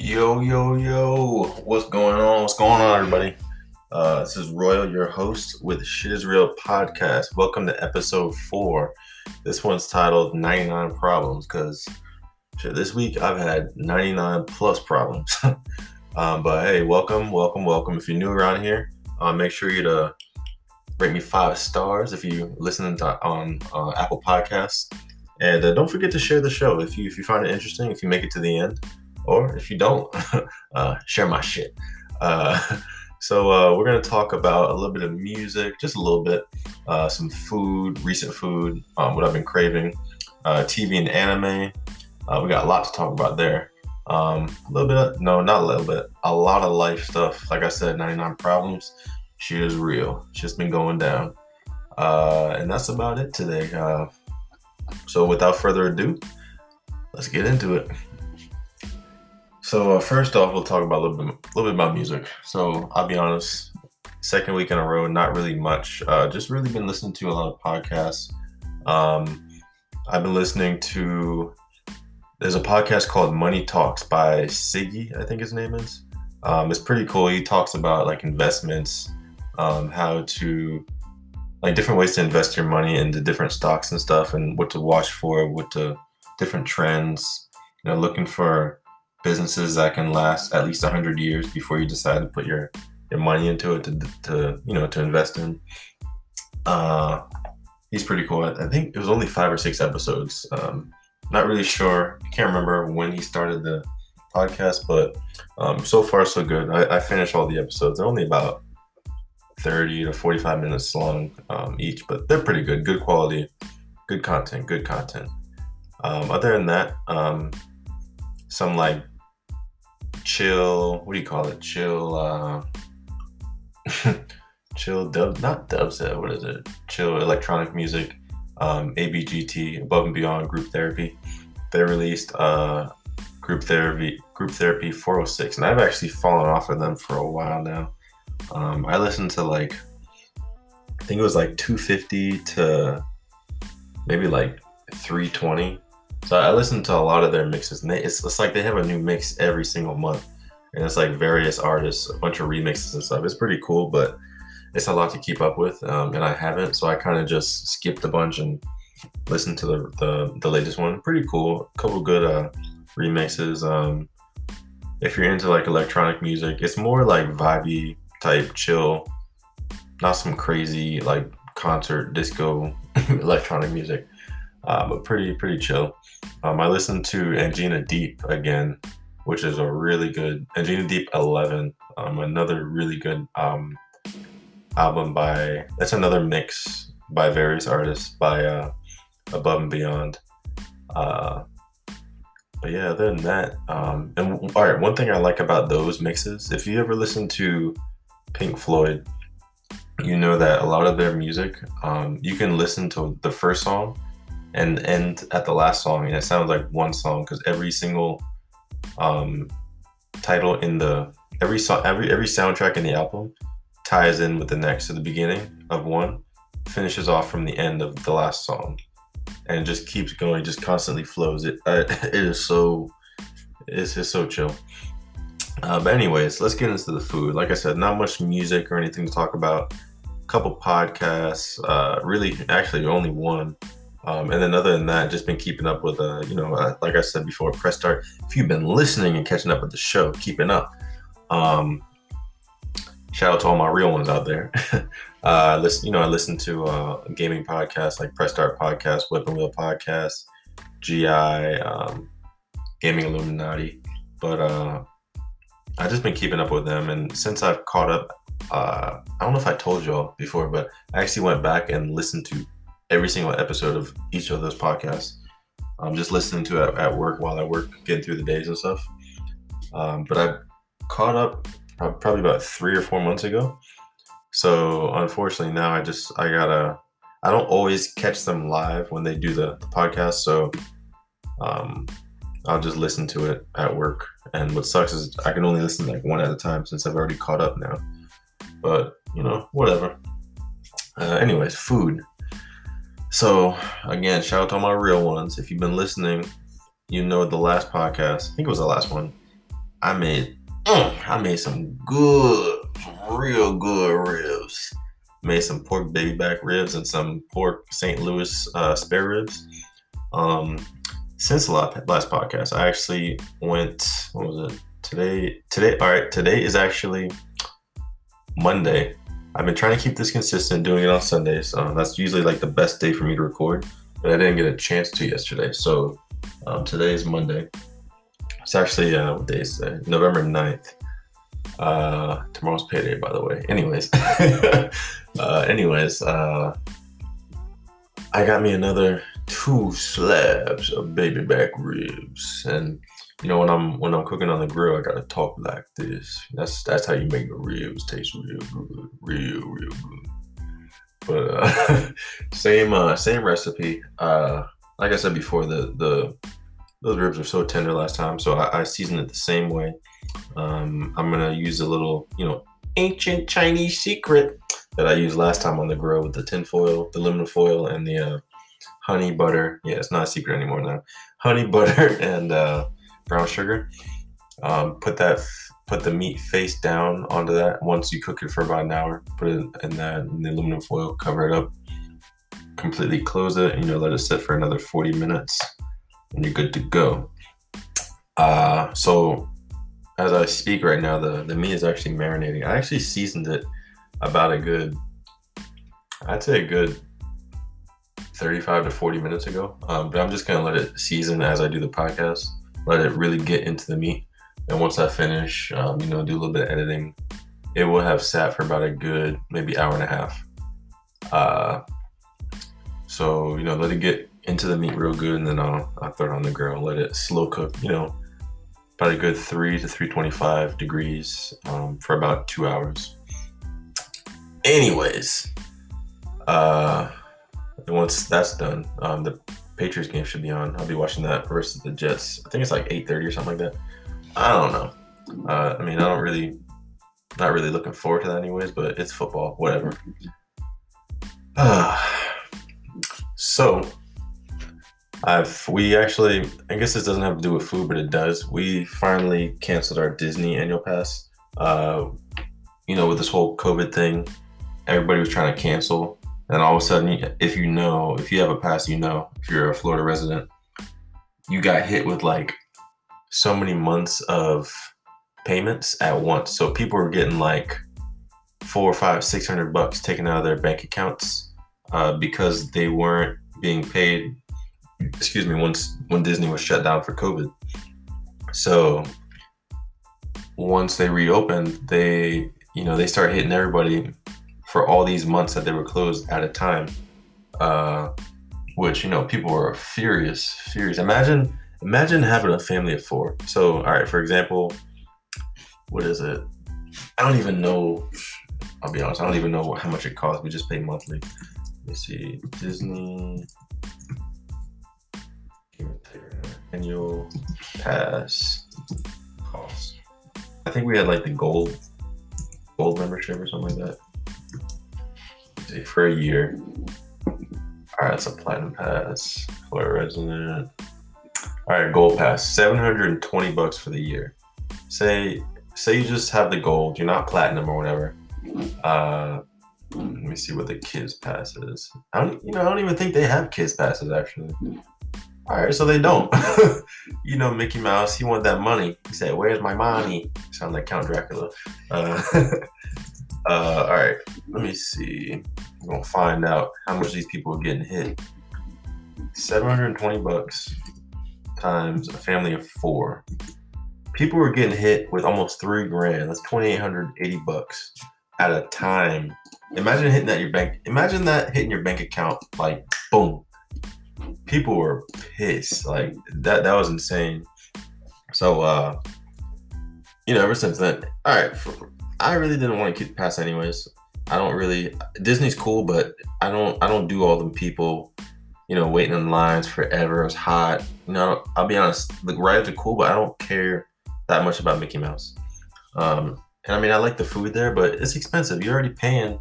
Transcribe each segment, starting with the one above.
Yo, yo, yo. What's going on? What's going on, everybody? Uh, this is Royal, your host with Shit is Real podcast. Welcome to episode four. This one's titled 99 Problems because this week I've had 99 plus problems. um, but hey, welcome, welcome, welcome. If you're new around here, uh, make sure you to rate me five stars if you listen to, on uh, Apple Podcasts. And uh, don't forget to share the show if you if you find it interesting. If you make it to the end, or if you don't, uh, share my shit. Uh, so uh, we're gonna talk about a little bit of music, just a little bit, uh, some food, recent food, um, what I've been craving, uh, TV and anime. Uh, we got a lot to talk about there. Um, a little bit, of, no, not a little bit, a lot of life stuff. Like I said, 99 problems. She is real. Just been going down. And that's about it today. So without further ado, let's get into it. So uh, first off, we'll talk about a little bit, a little bit about music. So I'll be honest, second week in a row, not really much. Uh, just really been listening to a lot of podcasts. Um, I've been listening to. There's a podcast called Money Talks by Siggy, I think his name is. Um, it's pretty cool. He talks about like investments, um, how to like different ways to invest your money into different stocks and stuff, and what to watch for, what to different trends. You know, looking for businesses that can last at least 100 years before you decide to put your your money into it to, to you know to invest in. Uh he's pretty cool. I think it was only five or six episodes. Um not really sure. I can't remember when he started the podcast but um so far so good. I, I finished all the episodes. They're only about 30 to 45 minutes long um, each but they're pretty good. Good quality. Good content. Good content. Um, other than that um, some like chill what do you call it? Chill uh chill dub not dubstep what is it? Chill electronic music um abgt above and beyond group therapy. They released uh group therapy group therapy 406 and i've actually fallen off of them for a while now. Um i listened to like i think it was like 250 to maybe like 320 so I listen to a lot of their mixes, and they, it's, it's like they have a new mix every single month, and it's like various artists, a bunch of remixes and stuff. It's pretty cool, but it's a lot to keep up with, um, and I haven't, so I kind of just skipped a bunch and listened to the, the the latest one. Pretty cool, a couple good uh, remixes. Um, if you're into like electronic music, it's more like vibey type chill, not some crazy like concert disco electronic music, uh, but pretty pretty chill. Um, I listened to Anjunadeep again, which is a really good Anjunadeep 11. Um, another really good um, album by. That's another mix by various artists by uh, Above and Beyond. Uh, but yeah, other than that, um, and all right, one thing I like about those mixes, if you ever listen to Pink Floyd, you know that a lot of their music, um, you can listen to the first song and end at the last song and it sounds like one song because every single um title in the every song every every soundtrack in the album ties in with the next so the beginning of one finishes off from the end of the last song. And it just keeps going just constantly flows. It it is so it's just so chill. Uh, but anyways let's get into the food. Like i said not much music or anything to talk about. A couple podcasts uh really actually only one um, and then other than that, just been keeping up with, uh, you know, uh, like I said before, press start. If you've been listening and catching up with the show, keeping up. Um, shout out to all my real ones out there. uh, listen, you know, I listen to uh, gaming podcasts like Press Start Podcast, Whip and Wheel Podcast, GI, um, Gaming Illuminati. But uh, I've just been keeping up with them, and since I've caught up, uh, I don't know if I told y'all before, but I actually went back and listened to every single episode of each of those podcasts. I'm just listening to it at work while I work, getting through the days and stuff. Um, but I caught up probably about three or four months ago. So unfortunately now I just I gotta I don't always catch them live when they do the, the podcast. So um, I'll just listen to it at work. And what sucks is I can only listen like one at a time since I've already caught up now. But you know, whatever. Uh, anyways, food. So again, shout out to all my real ones. If you've been listening, you know the last podcast. I think it was the last one. I made mm, I made some good, real good ribs. Made some pork baby back ribs and some pork St. Louis uh, spare ribs. Um, since the last podcast, I actually went. What was it? Today. Today. All right. Today is actually Monday. I've been trying to keep this consistent, doing it on Sundays. Uh, that's usually like the best day for me to record, but I didn't get a chance to yesterday. So um, today is Monday. It's actually uh, what day is today? November 9th. Uh, tomorrow's payday, by the way. Anyways, uh, anyways, uh, I got me another two slabs of baby back ribs, and you know when I'm when I'm cooking on the grill, I gotta talk like this. That's that's how you make the ribs taste real good, real real good. But uh, same uh, same recipe. Uh, like I said before, the the those ribs were so tender last time, so I, I seasoned it the same way. Um, I'm gonna use a little, you know, ancient Chinese secret that I used last time on the grill with the tin foil, the aluminum foil, and the uh, honey butter. Yeah, it's not a secret anymore now. Honey butter and uh, brown sugar. Um, put that, put the meat face down onto that. Once you cook it for about an hour, put it in that in the aluminum foil, cover it up, completely close it, and you know let it sit for another 40 minutes, and you're good to go. Uh, so as I speak right now, the the meat is actually marinating. I actually seasoned it about a good, I'd say a good 35 to 40 minutes ago. Um, but I'm just gonna let it season as I do the podcast. Let it really get into the meat. And once I finish, um, you know, do a little bit of editing, it will have sat for about a good maybe hour and a half. Uh, so you know, let it get into the meat real good, and then I'll, I'll throw it on the grill. Let it slow cook. You know, about a good three to three twenty-five degrees um, for about two hours. Anyways, uh, once that's done, um, the Patriots game should be on. I'll be watching that versus the Jets. I think it's like eight thirty or something like that. I don't know. Uh, I mean, I don't really, not really looking forward to that anyways. But it's football, whatever. Uh, so I've we actually I guess this doesn't have to do with food, but it does. We finally canceled our Disney annual pass. Uh, you know, with this whole COVID thing, everybody was trying to cancel. And all of a sudden, if you know, if you have a pass, you know, if you're a Florida resident, you got hit with like so many months of payments at once. So people were getting like four or five, six hundred bucks taken out of their bank accounts uh, because they weren't being paid. Excuse me, once when Disney was shut down for COVID. So once they reopened, they you know they start hitting everybody for all these months that they were closed at a time. Uh, which you know people were furious, furious. Imagine, imagine having a family of four. So, all right, for example, what is it? I don't even know. I'll be honest. I don't even know how much it costs. We just pay monthly. Let me see. Disney annual pass cost. I think we had like the gold gold membership or something like that for a year. All right, a platinum pass for a resident. All right, gold pass, seven hundred and twenty bucks for the year. Say, say you just have the gold, you're not platinum or whatever. Uh, let me see what the kids pass is. I don't, you know, I don't even think they have kids passes actually. All right, so they don't. you know, Mickey Mouse, he wanted that money. He said, "Where's my money?" Sound like Count Dracula. Uh, uh, all right, let me see. We're gonna find out how much these people are getting hit. 720 bucks times a family of four. People were getting hit with almost three grand. That's 2,880 bucks at a time. Imagine hitting that your bank. Imagine that hitting your bank account like boom. People were pissed. Like that. That was insane. So, uh, you know, ever since then, all right. For, I really didn't want to keep pass anyways. I don't really Disney's cool, but I don't I don't do all the people, you know, waiting in lines forever. It's hot. You know, I'll be honest, the rides are cool, but I don't care that much about Mickey Mouse. Um, and I mean, I like the food there, but it's expensive. You're already paying.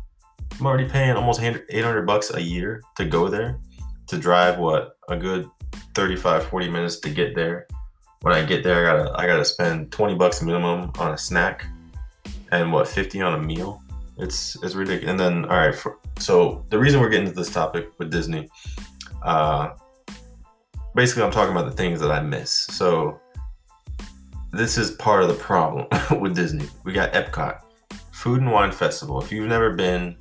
I'm already paying almost 800 bucks a year to go there, to drive what a good 35, 40 minutes to get there. when I get there, I gotta I gotta spend twenty bucks minimum on a snack, and what fifty on a meal. It's it's ridiculous. And then all right, for, so the reason we're getting to this topic with Disney, uh, basically I'm talking about the things that I miss. So this is part of the problem with Disney. We got Epcot, Food and Wine Festival. If you've never been,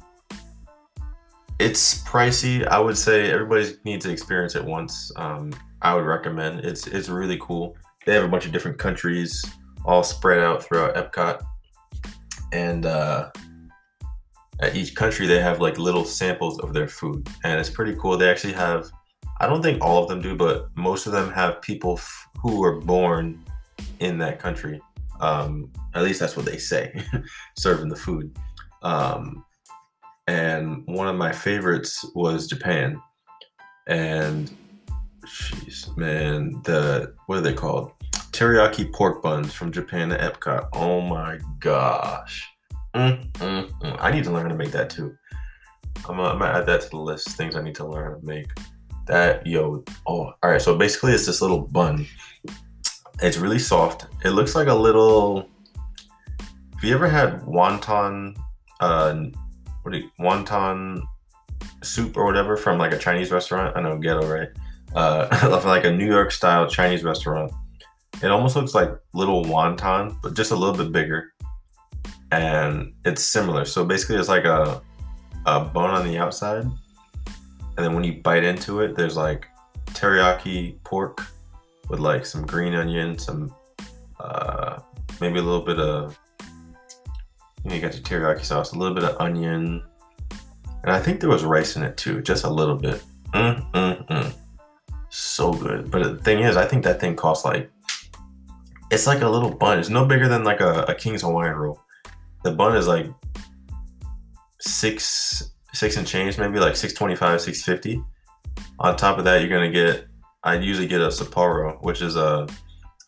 it's pricey. I would say everybody needs to experience it once. Um, I would recommend. It's it's really cool. They have a bunch of different countries all spread out throughout Epcot, and uh, at each country they have like little samples of their food, and it's pretty cool. They actually have. I don't think all of them do, but most of them have people f- who were born in that country. Um, at least that's what they say, serving the food. Um, and one of my favorites was Japan. And jeez, man, the what are they called? Teriyaki pork buns from Japan to Epcot. Oh my gosh. Mm, mm, mm. I need to learn how to make that too. I'm gonna, I'm gonna add that to the list. Things I need to learn how to make. That yo, oh, all right. So basically, it's this little bun it's really soft. It looks like a little. Have you ever had wonton, uh, what do you, wonton soup or whatever from like a Chinese restaurant? I know ghetto, right? Uh, like a New York style Chinese restaurant. It almost looks like little wonton, but just a little bit bigger, and it's similar. So basically, it's like a a bone on the outside, and then when you bite into it, there's like teriyaki pork with like some green onion, some uh, maybe a little bit of you, know, you got your teriyaki sauce, a little bit of onion, and I think there was rice in it too, just a little bit. Mm, mm, mm. So good. But the thing is, I think that thing costs like it's like a little bun. It's no bigger than like a, a King's Hawaiian roll. The bun is like six six and change, maybe like 625, 650. On top of that, you're gonna get I usually get a Sapporo, which is a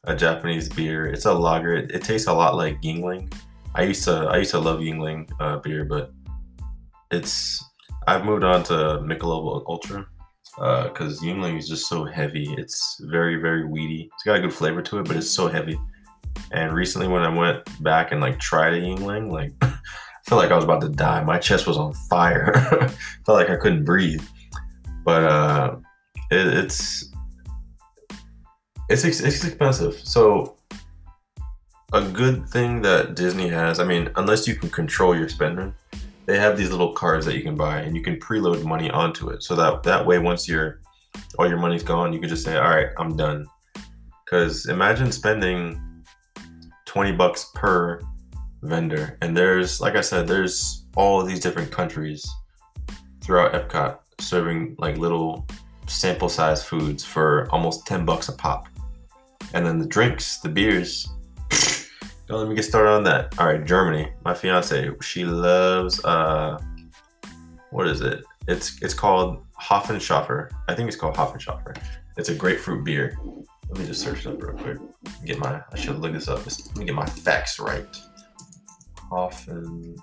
a Japanese beer. It's a lager. It, it, tastes a lot like Yuengling. I used to I used to love Yuengling uh, beer, but it's I've moved on to Michelob Ultra because uh, Yuengling is just so heavy. It's very very weedy. It's got a good flavor to it, but it's so heavy. And recently, when I went back and like tried a Yuengling, like I felt like I was about to die. My chest was on fire. felt like I couldn't breathe. But uh, it, it's it's it's expensive. So a good thing that Disney has, I mean, unless you can control your spending, they have these little cards that you can buy and you can preload money onto it. So that that way once your all your money's gone, you can just say, "All right, I'm done." Cuz imagine spending 20 bucks per vendor and there's like I said, there's all these different countries throughout Epcot serving like little sample size foods for almost 10 bucks a pop. And then the drinks, the beers. Don't let me get started on that. All right, Germany. My fiance, she loves uh, what is it? It's it's called Hopfenschaffer. I think it's called Hopfenschaffer. It's a grapefruit beer. Let me just search it up real quick. Get my I should look this up. Let me get my facts right. Hopfenschaffer.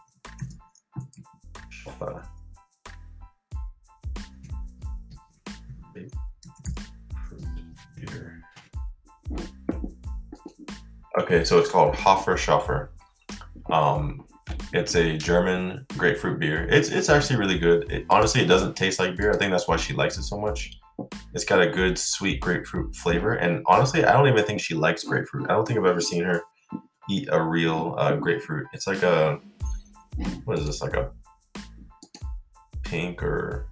Okay, so it's called Hopfenschaffer. Um, it's a German grapefruit beer. It's it's actually really good. It, honestly, it doesn't taste like beer. I think that's why she likes it so much. It's got a good sweet grapefruit flavor, and honestly, I don't even think she likes grapefruit. I don't think I've ever seen her eat a real uh, grapefruit. It's like a what is this? Like a pink or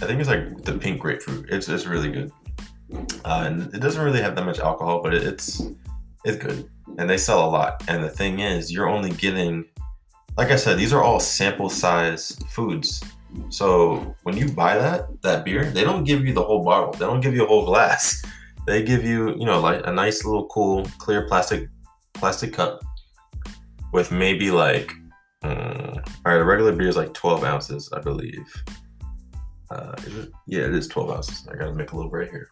I think it's like the pink grapefruit. It's it's really good. Uh, and it doesn't really have that much alcohol, but it's it's good, and they sell a lot. And the thing is, you're only getting, like I said, these are all sample size foods. So when you buy that that beer, they don't give you the whole bottle. They don't give you a whole glass. They give you, you know, like a nice little cool clear plastic plastic cup with maybe like, um, all right, a regular beer is like 12 ounces, I believe. Uh, it? Yeah, it is 12 ounces. I gotta make a little right here.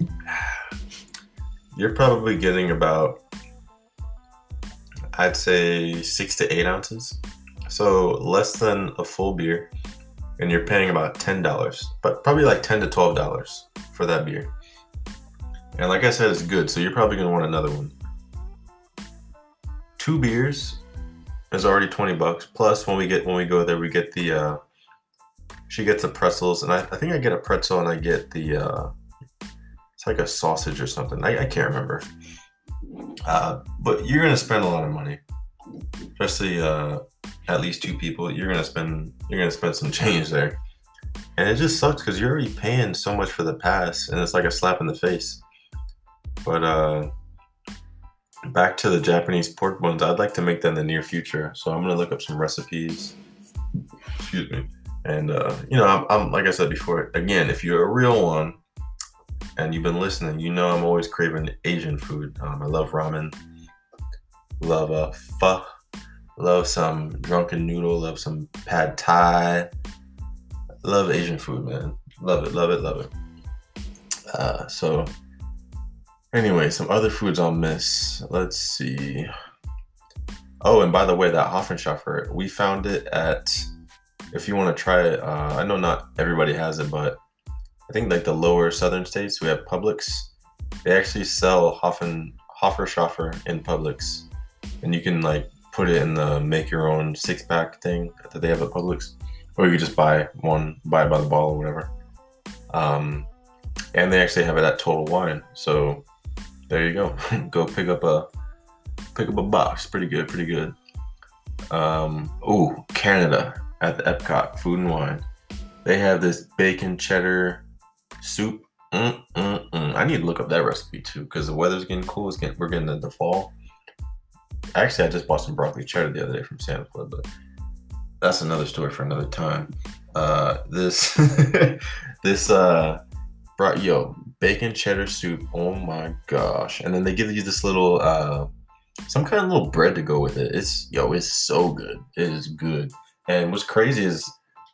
You're probably getting about, I'd say, six to eight ounces. So less than a full beer, and you're paying about ten dollars, but probably like ten to twelve dollars for that beer. And like I said, it's good. So you're probably gonna want another one. Two beers is already 20 bucks. Plus when we get when we go there, we get the uh she gets the pretzels and I, I think I get a pretzel and I get the uh it's like a sausage or something. I, I can't remember. Uh, but you're gonna spend a lot of money. Especially uh at least two people, you're gonna spend you're gonna spend some change there. And it just sucks because you're already paying so much for the pass and it's like a slap in the face. But uh back to the Japanese pork buns, I'd like to make that in the near future. So I'm gonna look up some recipes. Excuse me. And uh, you know, I'm, I'm like I said before, again, if you're a real one and you've been listening, you know I'm always craving Asian food. Um, I love ramen, love uh, pho, love some drunken noodle, love some pad thai, love Asian food, man. Love it, love it, love it. Uh, so Anyway, some other foods I'll miss. Let's see. Oh, and by the way, that Hofenschaffer, we found it at. If you want to try it, uh, I know not everybody has it, but I think like the lower southern states, we have Publix. They actually sell Hoffen Hofferschaffer in Publix, and you can like put it in the make your own six pack thing that they have at Publix, or you could just buy one, buy it by the ball or whatever. Um, and they actually have it at Total Wine, so there you go. go pick up a pick up a box. Pretty good, pretty good. Um, oh, Canada at the Epcot Food and Wine. They have this bacon cheddar soup. Mm, mm, mm. I need to look up that recipe too because the weather's getting cool. It's getting, we're getting into the fall. Actually, I just bought some broccoli cheddar the other day from Sam's Club, but that's another story for another time. Uh, this this uh, brought yo bacon cheddar soup. Oh my gosh! And then they give you this little uh, some kind of little bread to go with it. It's yo, it's so good. It is good. And what's crazy is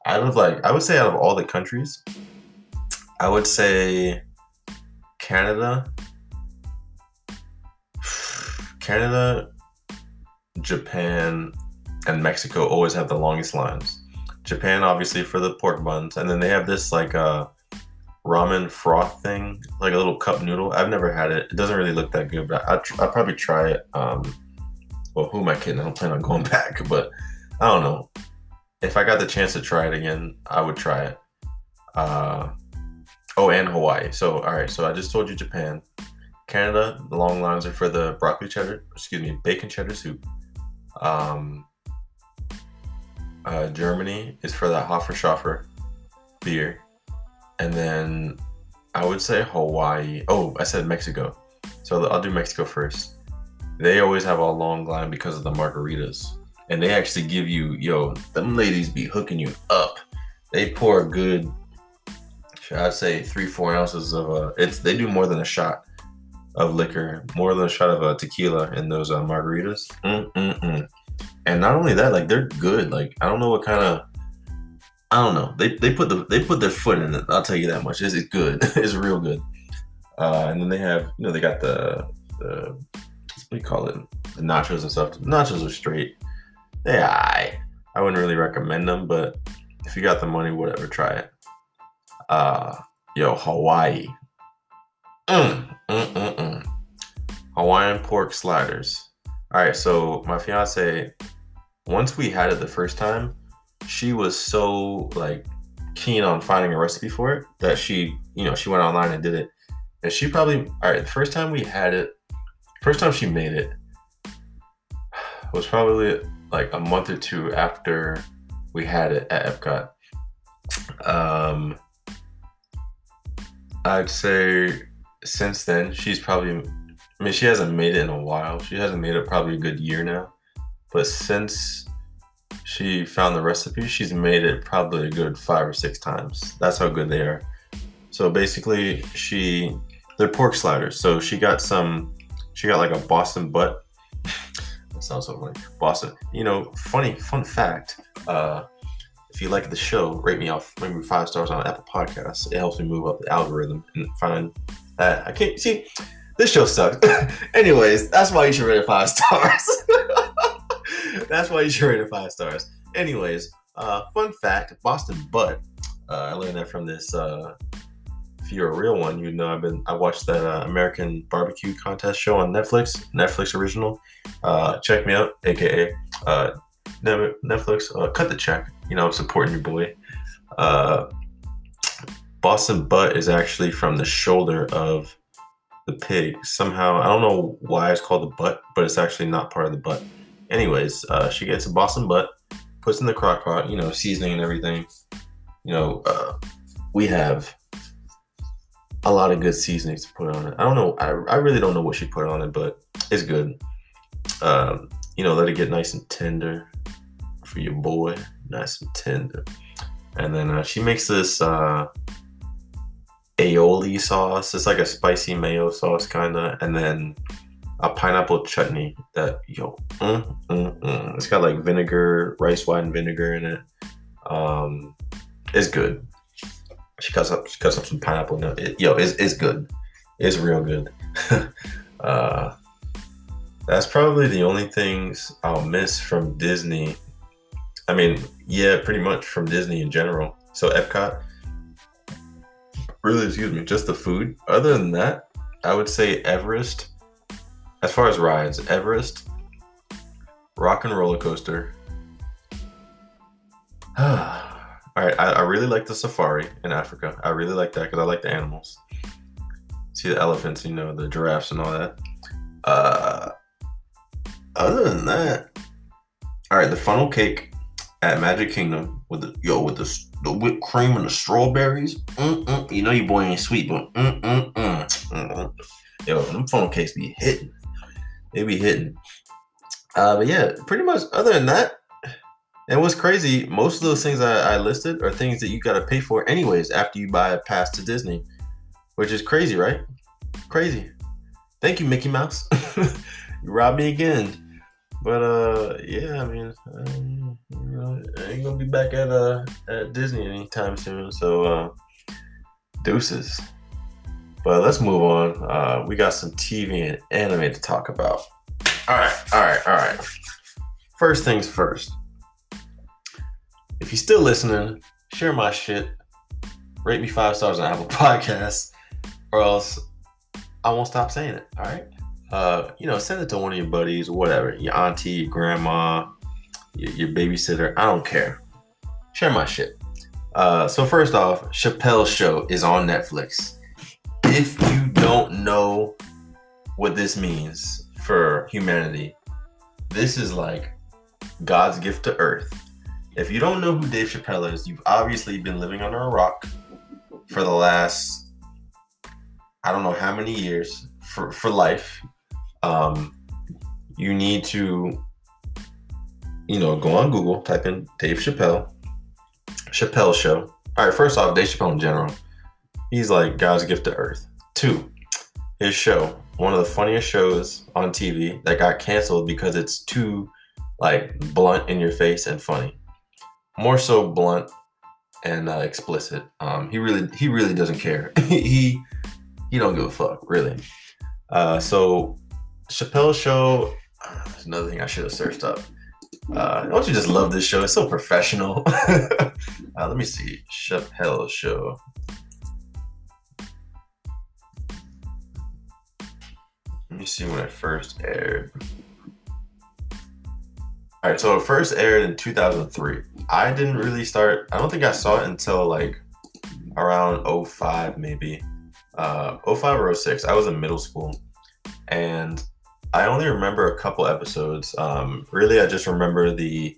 out of like I would say out of all the countries, I would say Canada, Canada, Japan, and Mexico always have the longest lines. Japan obviously for the pork buns, and then they have this like uh ramen froth thing, like a little cup noodle. I've never had it. It doesn't really look that good, but I I'll probably try it. Um, well, who am I kidding? I don't plan on going back, but I don't know. If I got the chance to try it again, I would try it. Uh, oh, and Hawaii. So, all right. So I just told you Japan, Canada. The long lines are for the broccoli cheddar. Excuse me, bacon cheddar soup. Um, uh, Germany is for that Hofferschaffer beer and then I would say Hawaii. Oh, I said Mexico. So I'll do Mexico first. They always have a long line because of the margaritas. And they actually give you, yo, them ladies be hooking you up. They pour a good, I'd say three, four ounces of, uh, it's, they do more than a shot of liquor, more than a shot of uh, tequila in those uh, margaritas. Mm-mm-mm. And not only that, like they're good. Like, I don't know what kind of, I don't know. They they put the they put their foot in it. I'll tell you that much. It's, it's good. it's real good. Uh, and then they have you know they got the the what do you call it the nachos and stuff. Nachos are straight. Yeah, I I wouldn't really recommend them, but if you got the money, whatever, try it. Uh, yo, Hawaii. Mm, mm, mm, mm. Hawaiian pork sliders. All right, so my fiance, once we had it the first time, she was so like keen on finding a recipe for it that she, you know, she went online and did it. And she probably, all right, the first time we had it, first time she made it was probably like a month or two after we had it at Epcot. Um, I'd say since then, she's probably, I mean, she hasn't made it in a while. She hasn't made it probably a good year now. But since she found the recipe, she's made it probably a good five or six times. That's how good they are. So basically, she they're pork sliders. So she got some, she got like a Boston butt. that sounds so funny. Boston. You know, funny fun fact. Uh, if you like the show, rate me off maybe five stars on Apple Podcasts. It helps me move up the algorithm and find that I can't see. This show sucks. Anyways, that's why you should rate it five stars. That's why you should rate it five stars. Anyways, uh, fun fact: Boston butt. Uh, I learned that from this uh, you're a real one, you know I've been I watched that uh, American Barbecue Contest show on Netflix, Netflix original. Uh, check me out, aka uh, Netflix. Uh, cut the check. You know, I'm supporting your boy. Uh, Boston butt is actually from the shoulder of the pig. Somehow, I don't know why it's called the butt, but it's actually not part of the butt. Anyways, uh, she gets a Boston butt, puts in the crock pot, you know, seasoning and everything. You know, uh, we have a lot of good seasonings to put on it. I don't know. I, I really don't know what she put on it, but it's good. Um, you know, let it get nice and tender for your boy, nice and tender. And then uh, she makes this uh, aioli sauce. It's like a spicy mayo sauce, kind of, and then a pineapple chutney that yo, mm, mm, mm. it's got like vinegar, rice wine vinegar in it. Um, it's good. She cuts up, she cuts up some pineapple. No, it, yo, it's, it's good. It's real good. uh, that's probably the only things I'll miss from Disney. I mean, yeah, pretty much from Disney in general. So Epcot, really, excuse me, just the food. Other than that, I would say Everest. As far as rides, Everest, Rock and Roller Coaster. All right, I, I, really like the safari in Africa. I really like that because I like the animals. See the elephants, you know, the giraffes and all that. Uh, other than that, all right, the funnel cake at Magic Kingdom with the yo with the the whipped cream and the strawberries. Mm-mm. You know your boy ain't sweet, but mm-mm-mm. Mm-mm. yo, them funnel cakes be hitting. They be hitting. Uh, but yeah, pretty much. Other than that, and what's crazy, most of those things I, I listed are things that you got to pay for anyways after you buy a pass to Disney, which is crazy, right? Crazy. Thank you, Mickey Mouse. you robbed me again. But uh, yeah, I mean, um, you know, I ain't gonna be back at uh at Disney anytime soon. So uh, deuces. But let's move on. Uh, we got some TV and anime to talk about. All right, all right, all right. First things first. If you're still listening, share my shit. Rate me five stars on Apple Podcasts, or else I won't stop saying it. All right uh, you know, send it to one of your buddies, whatever, your auntie, your grandma, your, your babysitter. I don't care. Share my shit. Uh, so first off, Chappelle's show is on Netflix. If you don't know what this means for humanity, this is like God's gift to Earth. If you don't know who Dave Chappelle is, you've obviously been living under a rock for the last I don't know how many years for, for life um, you need to, you know, go on Google, type in Dave Chappelle, Chappelle Show. All right, first off, Dave Chappelle in general, he's like God's gift to earth. Two, his show, one of the funniest shows on TV that got canceled because it's too like blunt in your face and funny. More so blunt and uh, explicit. Um, he really he really doesn't care. he he don't give a fuck really. Uh, so Chappelle Show. Uh, there's another thing I should have searched up. Uh, don't you just love this show? It's so professional. uh, let me see. Chappelle Show. Let me see when it first aired. All right, so it first aired in 2003. I didn't really start, I don't think I saw it until like around 05, maybe. Uh, 05 or 06. I was in middle school. And I only remember a couple episodes. Um, really, I just remember the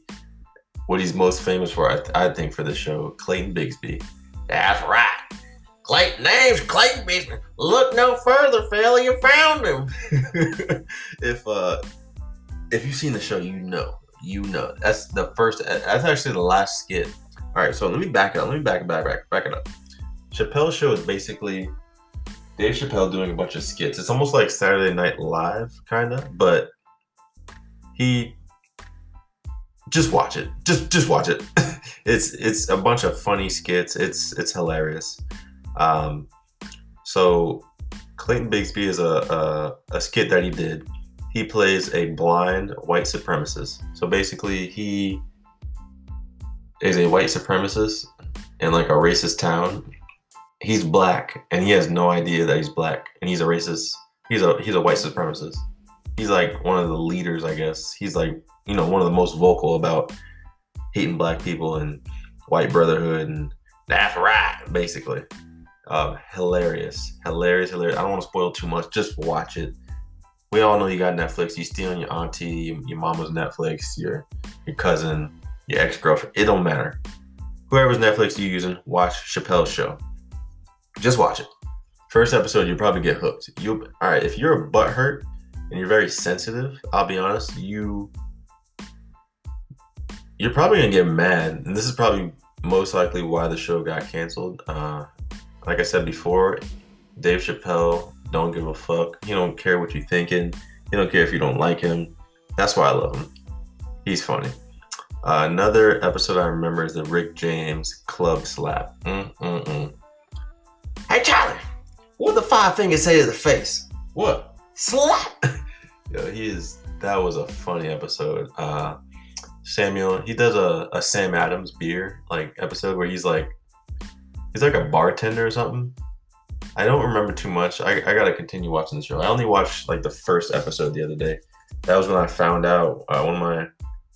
what he's most famous for. I, I think for the show, Clayton Bigsby. That's right. Clayton name's Clayton Bigsby. Look no further, fella. You found him. if uh, if you've seen the show, you know, you know. That's the first. That's actually the last skit. All right, so let me back it up. Let me back it back back back it up. Chappelle's show is basically Dave Chappelle doing a bunch of skits. It's almost like Saturday Night Live, kind of, but he just watch it. Just just watch it. it's it's a bunch of funny skits. It's it's hilarious. Um, so Clayton Bigsby is a, a a skit that he did. He plays a blind white supremacist. So basically, he is a white supremacist in like a racist town he's black and he has no idea that he's black and he's a racist. He's a he's a white supremacist. He's like one of the leaders, I guess. He's like you know one of the most vocal about hating black people and white brotherhood and that's right, basically. Um, hilarious, hilarious, hilarious. I don't want to spoil too much. Just watch it. We all know you got Netflix. You stealing your auntie, your, your mama's Netflix, your your cousin, your ex girlfriend. It don't matter. Whoever's Netflix you using, watch Chappelle's show. Just watch it. First episode, you'll probably get hooked. You all right? If you're a butthurt and you're very sensitive, I'll be honest, you you're probably gonna get mad, and this is probably most likely why the show got canceled. Uh, like I said before, Dave Chappelle don't give a fuck. He don't care what you're thinking. He don't care if you don't like him. That's why I love him. He's funny. Uh, another episode I remember is the Rick James Club Slap. Mm-mm-mm. Hey, Charlie, what the five fingers say to the face? What? Slap! Yo, he is. That was a funny episode. Uh, Samuel, he does a, a Sam Adams beer like episode where he's like, he's like a bartender or something. I don't remember too much. I, I gotta continue watching the show. I only watched like the first episode the other day. That was when I found out. Uh, one of my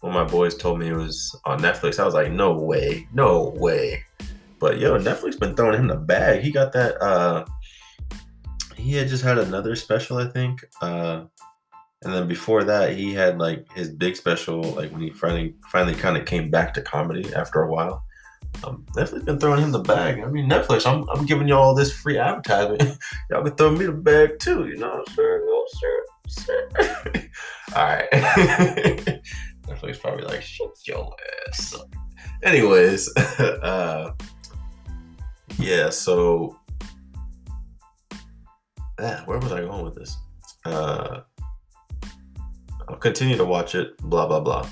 one of my boys told me it was on Netflix. I was like, no way, no way. But yo, Netflix been throwing him the bag. He got that. uh He had just had another special, I think. uh and then before that, he had like his big special, like when he finally finally kind of came back to comedy after a while. Um, Netflix been throwing him the bag. I mean, Netflix, I'm, I'm giving you all this free advertisement. y'all can throw me the bag too, you know, sir, no, sir, sir. all right. Netflix probably like, shut your ass. Anyways, uh, yeah, so, yeah, where was I going with this? Uh, I'll continue to watch it, blah, blah, blah.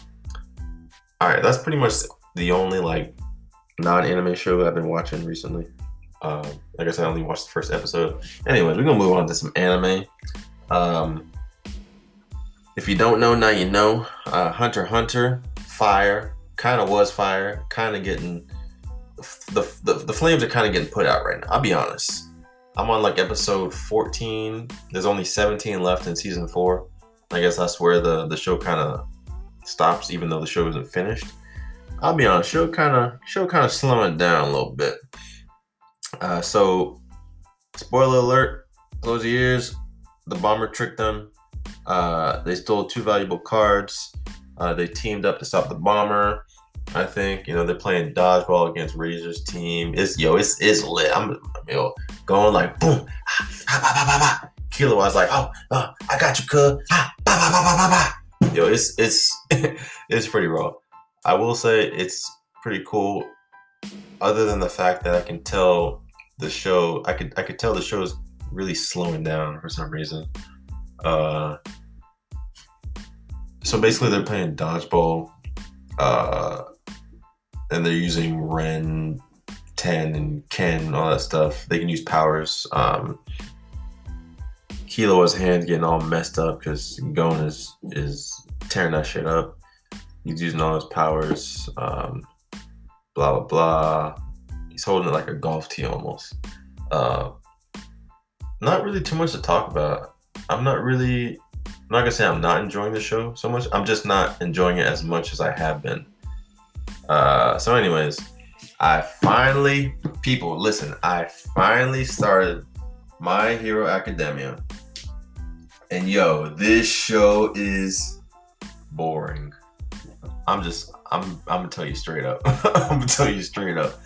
All right, that's pretty much the only like non-anime show I've been watching recently. Um, like I said, I only watched the first episode. Anyways, we're gonna move on to some anime. Um, if you don't know, now you know. Uh, Hunter Hunter, fire, kind of was fire, kind of getting the, the the flames are kind of getting put out right now. I'll be honest. I'm on like episode 14. There's only 17 left in season four. I guess that's where the the show kind of stops, even though the show isn't finished. I'll be honest, show kind of show kind of slowing down a little bit. Uh, so, spoiler alert: close your ears. The bomber tricked them. Uh, they stole two valuable cards. Uh, they teamed up to stop the bomber. I think you know they're playing dodgeball against Razor's team. It's yo, it's it's lit. I'm yo going like boom, ah, ah, bah, bah, bah, Killua was like, oh, oh, I got you, cuz. Ah. Yo, it's it's it's pretty raw. I will say it's pretty cool. Other than the fact that I can tell the show, I could I could tell the show is really slowing down for some reason. Uh, so basically, they're playing dodgeball, uh, and they're using Ren, Ten, and Ken, all that stuff. They can use powers. Um, Killua's hands getting all messed up because Gon is is tearing that shit up. He's using all his powers. Um, blah blah blah. He's holding it like a golf tee almost. Uh, not really too much to talk about. I'm not really. I'm not gonna say I'm not enjoying the show so much. I'm just not enjoying it as much as I have been. Uh, so, anyways, I finally, people, listen. I finally started My Hero Academia. And yo, this show is boring. I'm just I'm I'm gonna tell you straight up. I'm gonna tell you straight up.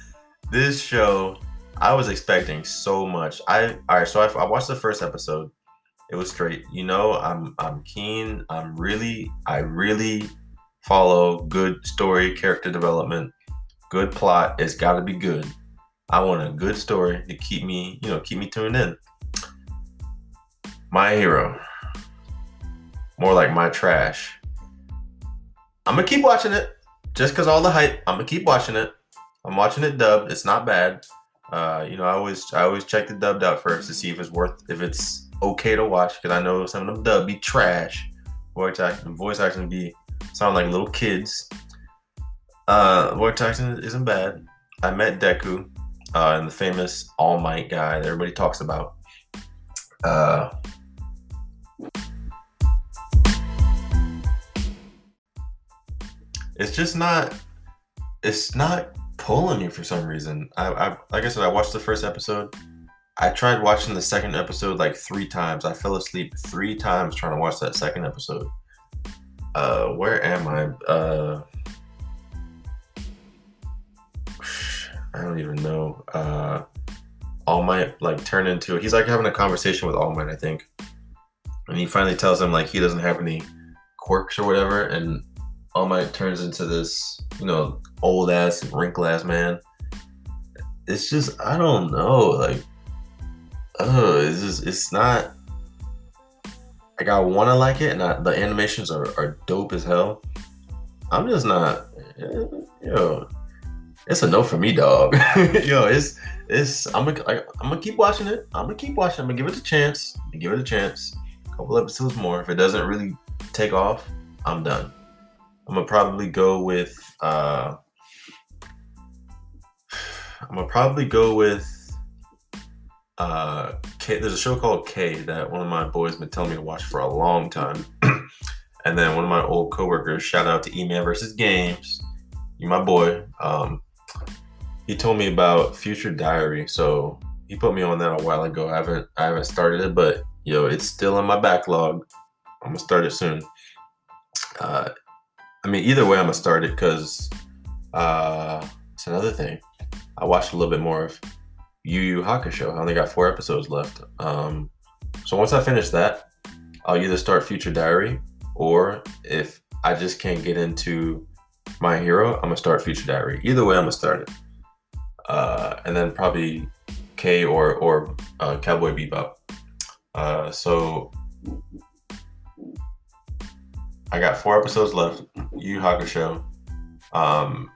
This show, I was expecting so much. I all right, so I, I watched the first episode. It was straight. You know, I'm I'm keen. I'm really I really follow good story, character development, good plot. It's got to be good. I want a good story to keep me, you know, keep me tuned in. My hero more like my trash. I'm gonna keep watching it just because all the hype. I'm gonna keep watching it. I'm watching it dubbed. It's not bad. Uh, you know, I always I always check the dubbed out first to see if it's worth if it's okay to watch because I know some of them dub be trash. Voice acting, voice acting be sound like little kids. Uh, acting isn't bad. I met Deku. uh, and the famous All Might guy that everybody talks about. Uh, it's just not. It's not pulling me for some reason. I, I like I said, I watched the first episode. I tried watching the second episode like three times. I fell asleep three times trying to watch that second episode. Uh, where am I? Uh, I don't even know. Uh, All Might like turn into he's like having a conversation with All Might, I think, and he finally tells him like he doesn't have any quirks or whatever, and All Might turns into this you know old ass wrinkle ass man. It's just I don't know like oh it's just it's not like I want to like it and I, the animations are, are dope as hell. I'm just not you know it's a no for me, dog. Yo, it's it's I'm gonna I'm gonna keep watching it. I'm gonna keep watching. I'm gonna give it a chance. give it a chance. A couple episodes more. If it doesn't really take off, I'm done. I'm gonna probably go with. uh I'm gonna probably go with. Uh, K, there's a show called K that one of my boys been telling me to watch for a long time, and then one of my old coworkers, shout out to E-Man versus Games, you my boy. Um, he told me about Future Diary, so he put me on that a while ago. I haven't I haven't started it, but yo, it's still in my backlog. I'm gonna start it soon. Uh, I mean, either way, I'm gonna start it because uh, it's another thing. I watched a little bit more of Yu Yu Hakusho. I only got four episodes left. Um, so once I finish that, I'll either start Future Diary or if I just can't get into My Hero, I'm gonna start Future Diary. Either way, I'm gonna start it uh, and then probably K or or uh, Cowboy Bebop. Uh, so I got four episodes left. Yu Hakusho. Um,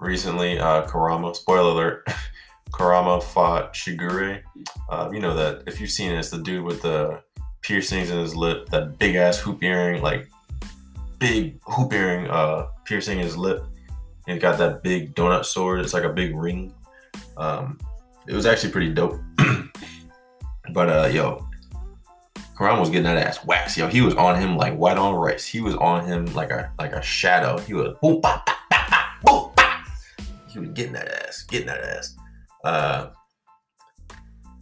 recently, uh, Kurama. Spoiler alert: Kurama fought Shigure. Uh, you know that if you've seen it, it's the dude with the piercings in his lip, that big ass hoop earring, like big hoop earring uh, piercing in his lip. It got that big donut sword. It's like a big ring. Um, it was actually pretty dope. but uh, yo, Kurama was getting that ass waxed. Yo, he was on him like white on rice. He was on him like a like a shadow. He was boom, bop, bop, bop, bop, boom. He was getting that ass, getting that ass. Uh,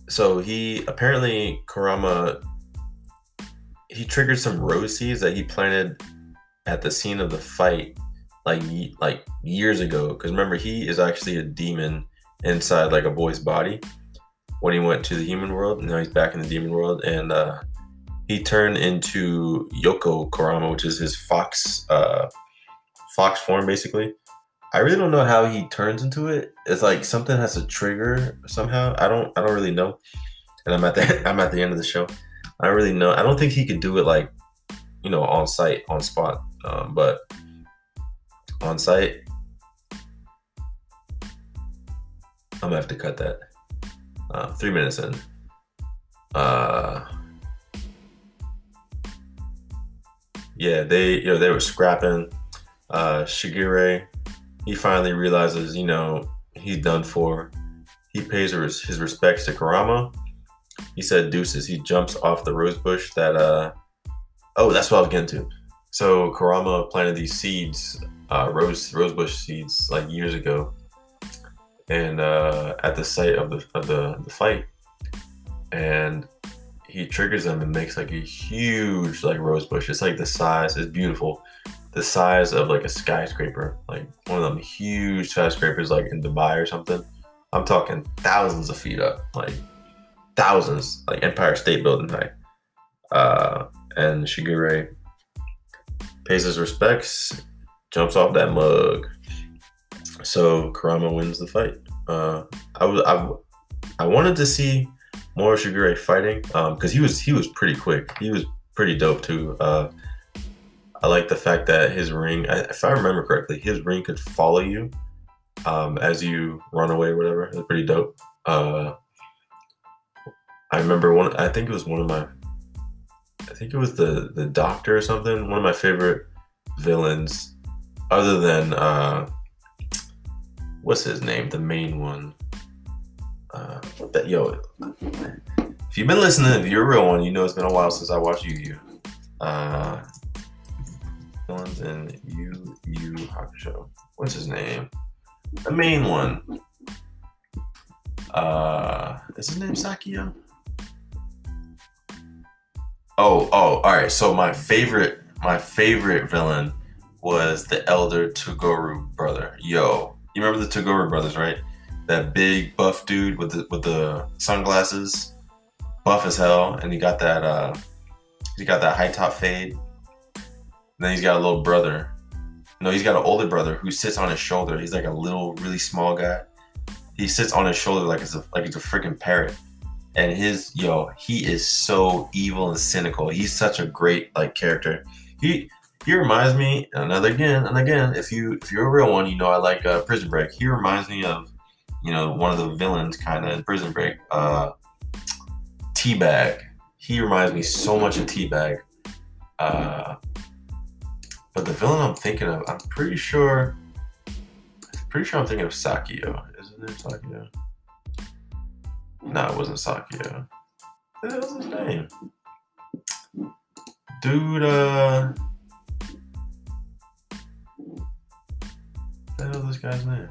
so he apparently Kurama he triggered some rose seeds that he planted at the scene of the fight like like years ago. Because remember he is actually a demon inside like a boy's body when he went to the human world. Now he's back in the demon world. And uh he turned into yoko kurama which is his fox uh fox form basically i really don't know how he turns into it it's like something has to trigger somehow i don't i don't really know and i'm at the i'm at the end of the show i don't really know i don't think he could do it like you know on site on spot um, but on site. I'm gonna have to cut that. Uh, three minutes in. Uh, yeah, they you know they were scrapping. Uh, Shigure, he finally realizes you know he's done for. He pays his, respects to Kurama. He said deuces. He jumps off the rose bush that uh oh that's what I was getting to. So Kurama planted these seeds uh, rose rosebush seeds like years ago, and uh, at the site of the of the, the fight, and he triggers them and makes like a huge like rosebush. It's like the size. It's beautiful, the size of like a skyscraper, like one of them huge skyscrapers like in Dubai or something. I'm talking thousands of feet up, like thousands, like Empire State Building height. Uh, and Shigure pays his respects jumps off that mug. So Kurama wins the fight. Uh, I was I, I wanted to see more Shigure fighting because um, he was he was pretty quick. He was pretty dope too. Uh, I like the fact that his ring, if I remember correctly, his ring could follow you um, as you run away or whatever. It's pretty dope. Uh, I remember one. I think it was one of my. I think it was the the doctor or something. One of my favorite villains other than uh, what's his name, the main one, Uh, that yo, if you've been listening, if you're a real one, you know it's been a while since I watched Yu Yu. Uh, villains in Yu Yu Hakusho. What's his name? The main one. Uh, is his name Sakyo? Oh, oh, all right. So my favorite, my favorite villain was the elder Toguro brother. Yo, you remember the Toguro brothers, right? That big buff dude with the with the sunglasses, buff as hell, and he got that uh, he got that high top fade. Then he's got a little brother. No, he's got an older brother who sits on his shoulder. He's like a little, really small guy. He sits on his shoulder like it's a like it's a freaking parrot and his yo he is so evil and cynical he's such a great like character he he reminds me another again and again if you if you're a real one you know i like uh, prison break he reminds me of you know one of the villains kind of in prison break uh T-Bag he reminds me so much of T-Bag uh but the villain i'm thinking of i'm pretty sure pretty sure i'm thinking of Sakyo isn't it Sakyo no, it wasn't Sakyo. What was his name? Dude, uh. The hell's this guy's name?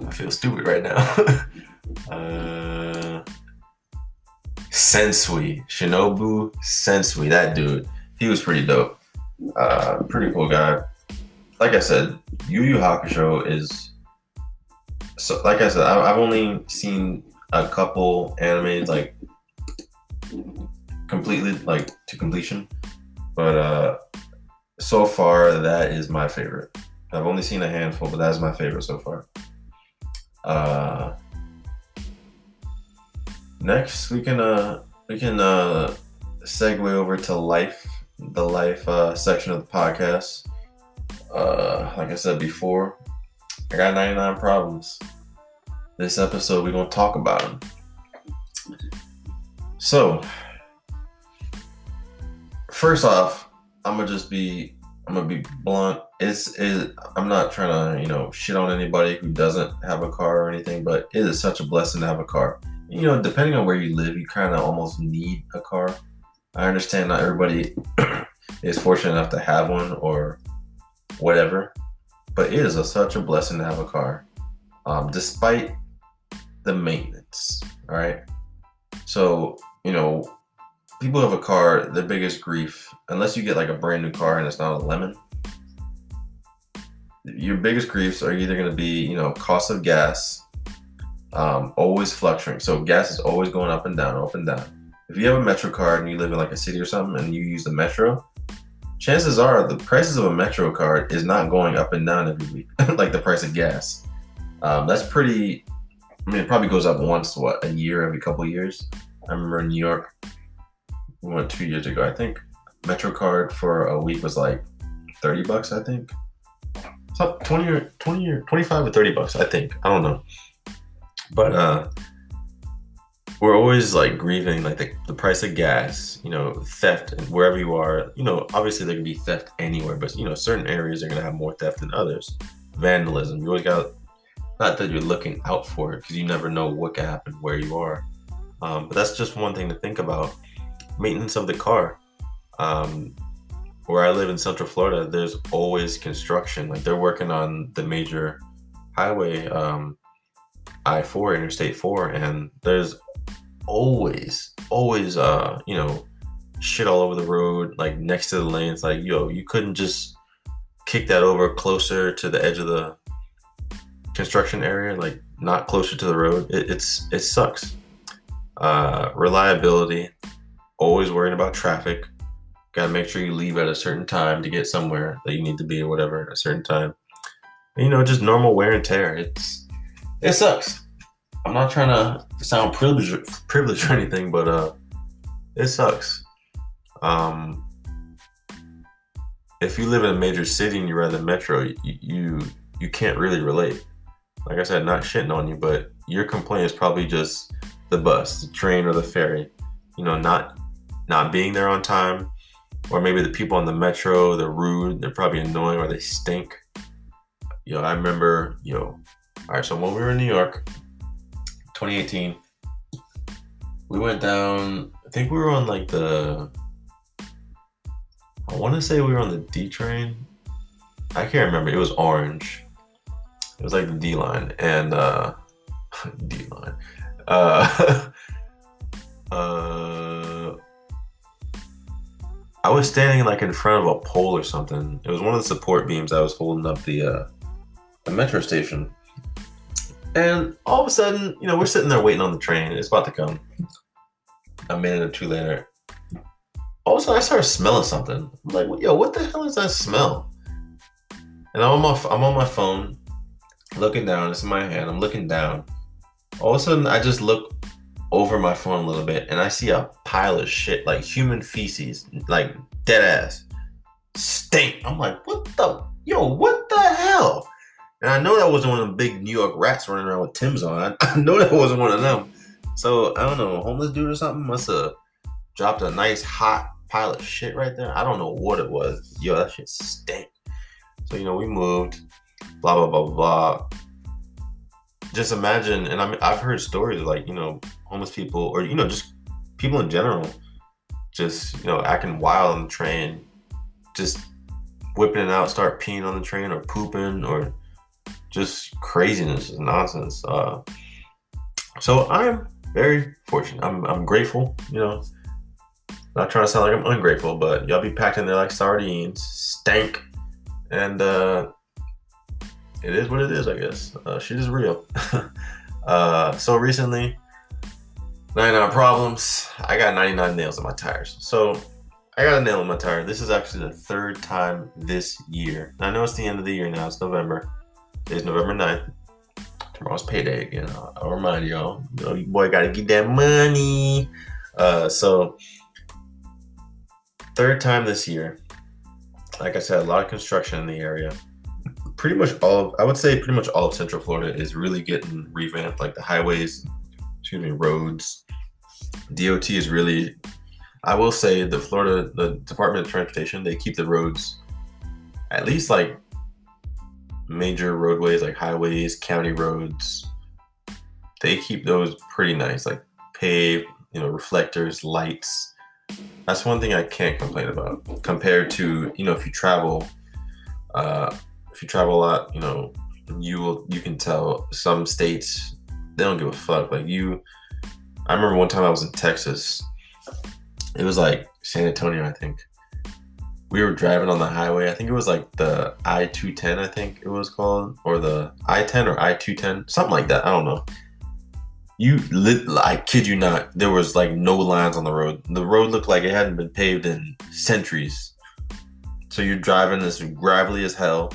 I feel stupid right now. uh. Sensui. Shinobu Sensui. That dude. He was pretty dope. Uh, pretty cool guy. Like I said, Yu Yu Hakusho is so like I said, I, have only seen a couple animes like completely like to completion, but uh, so far that is my favorite. I've only seen a handful, but that is my favorite so far. Uh, next we can uh we can uh segue over to life, the life uh, section of the podcast. Uh, like I said before, I got 99 problems. This episode, we're to talk about them. So, first off, I'm to just be, I'm to be blunt. It's, it, I'm not trying to, you know, shit on anybody who doesn't have a car or anything, but it is such a blessing to have a car. You know, depending on where you live, you kind of almost need a car. I understand not everybody is fortunate enough to have one or whatever but it is a, such a blessing to have a car, um, despite the maintenance. All right. So, you know, people have a car, their biggest grief, unless you get like a brand new car and it's not a lemon, your biggest griefs are either going to be, you know, cost of gas, um, always fluctuating. So gas is always going up and down, up and down. If you have a Metro card and you live in like a city or something and you use the Metro, chances are the prices of a Metro card is not going up and down every week, like the price of gas. Um, that's pretty. I mean, it probably goes up once, what, a year, every couple years. I remember in New York, we went two years ago. I think Metro card for a week was like thirty bucks. I think. So twenty or twenty or twenty-five or thirty bucks. I think. I don't know. But uh, we're always like grieving like the, the price of gas you know theft and wherever you are you know obviously there can be theft anywhere but you know certain areas are going to have more theft than others. Vandalism you always got not that you're looking out for it because you never know what can happen where you are. Um, but that's just one thing to think about. Maintenance of the car. Um, where i live in central florida there's always construction. Like they're working on the major highway um, i4 interstate 4 and there's always, always, uh, you know, shit all over the road, like next to the lanes. Like, yo, you couldn't just kick that over closer to the edge of the construction area, like not closer to the road. It, it's it sucks. Uh, reliability, always worrying about traffic. Got to make sure you leave at a certain time to get somewhere that you need to be or whatever at a certain time. And, you know, just normal wear and tear. It's it sucks. I'm not trying to sound privileged, privileged or anything, but uh, it sucks. Um, if you live in a major city and you're ride the metro, you, you you can't really relate. Like I said, not shitting on you, but your complaint is probably just the bus, the train, or the ferry. You know, not not being there on time, or maybe the people on the metro they're rude, they're probably annoying, or they stink. yo, I remember, yo, all right, so when we were in New York, 2018, we went down, I think we were on like the, I want to say we were on the D train. I can't remember. It was orange. It was like the D line. And, uh, D line. Uh, uh, I was standing like in front of a pole or something. It was one of the support beams I was holding up the uh, the metro station. And all of a sudden, you know, we're sitting there waiting on the train. It's about to come. A minute or two later, all of a sudden I started smelling something. I'm like, yo, what the hell is that smell? And I'm on my I'm on my phone, looking down. It's in my hand. I'm looking down. All of a sudden, I just look over my phone a little bit and I see a pile of shit, like human feces, like dead ass. Stink. I'm like, what the yo, what the hell? And I know that wasn't one of the big New York rats running around with Timbs on. I know that wasn't one of them. So I don't know, homeless dude or something must have dropped a nice hot pile of shit right there. I don't know what it was. Yo, that shit stink. So you know, we moved, blah blah blah blah. Just imagine, and I mean, I've heard stories like you know homeless people or you know just people in general just you know acting wild on the train just whipping it out start peeing on the train or pooping or just craziness and nonsense uh, so i'm very fortunate I'm, I'm grateful you know not trying to sound like i'm ungrateful but y'all be packed in there like sardines stank and uh it is what it is i guess uh, shit is real uh so recently 99 problems. I got 99 nails in my tires. So I got a nail in my tire. This is actually the third time this year. I know it's the end of the year now. It's November. It's November 9th. Tomorrow's payday again. I'll, I'll remind y'all. You know, your boy got to get that money. Uh, so, third time this year. Like I said, a lot of construction in the area. Pretty much all of, I would say pretty much all of Central Florida is really getting revamped. Like the highways, excuse me, roads, DOT is really, I will say, the Florida, the Department of Transportation, they keep the roads at least like major roadways, like highways, county roads. They keep those pretty nice, like paved, you know, reflectors, lights. That's one thing I can't complain about compared to, you know, if you travel, uh, if you travel a lot, you know, you will, you can tell some states, they don't give a fuck. Like you, I remember one time I was in Texas. It was like San Antonio, I think. We were driving on the highway. I think it was like the I 210, I think it was called, or the I 10 or I 210, something like that. I don't know. You, lit, I kid you not, there was like no lines on the road. The road looked like it hadn't been paved in centuries. So you're driving this gravelly as hell.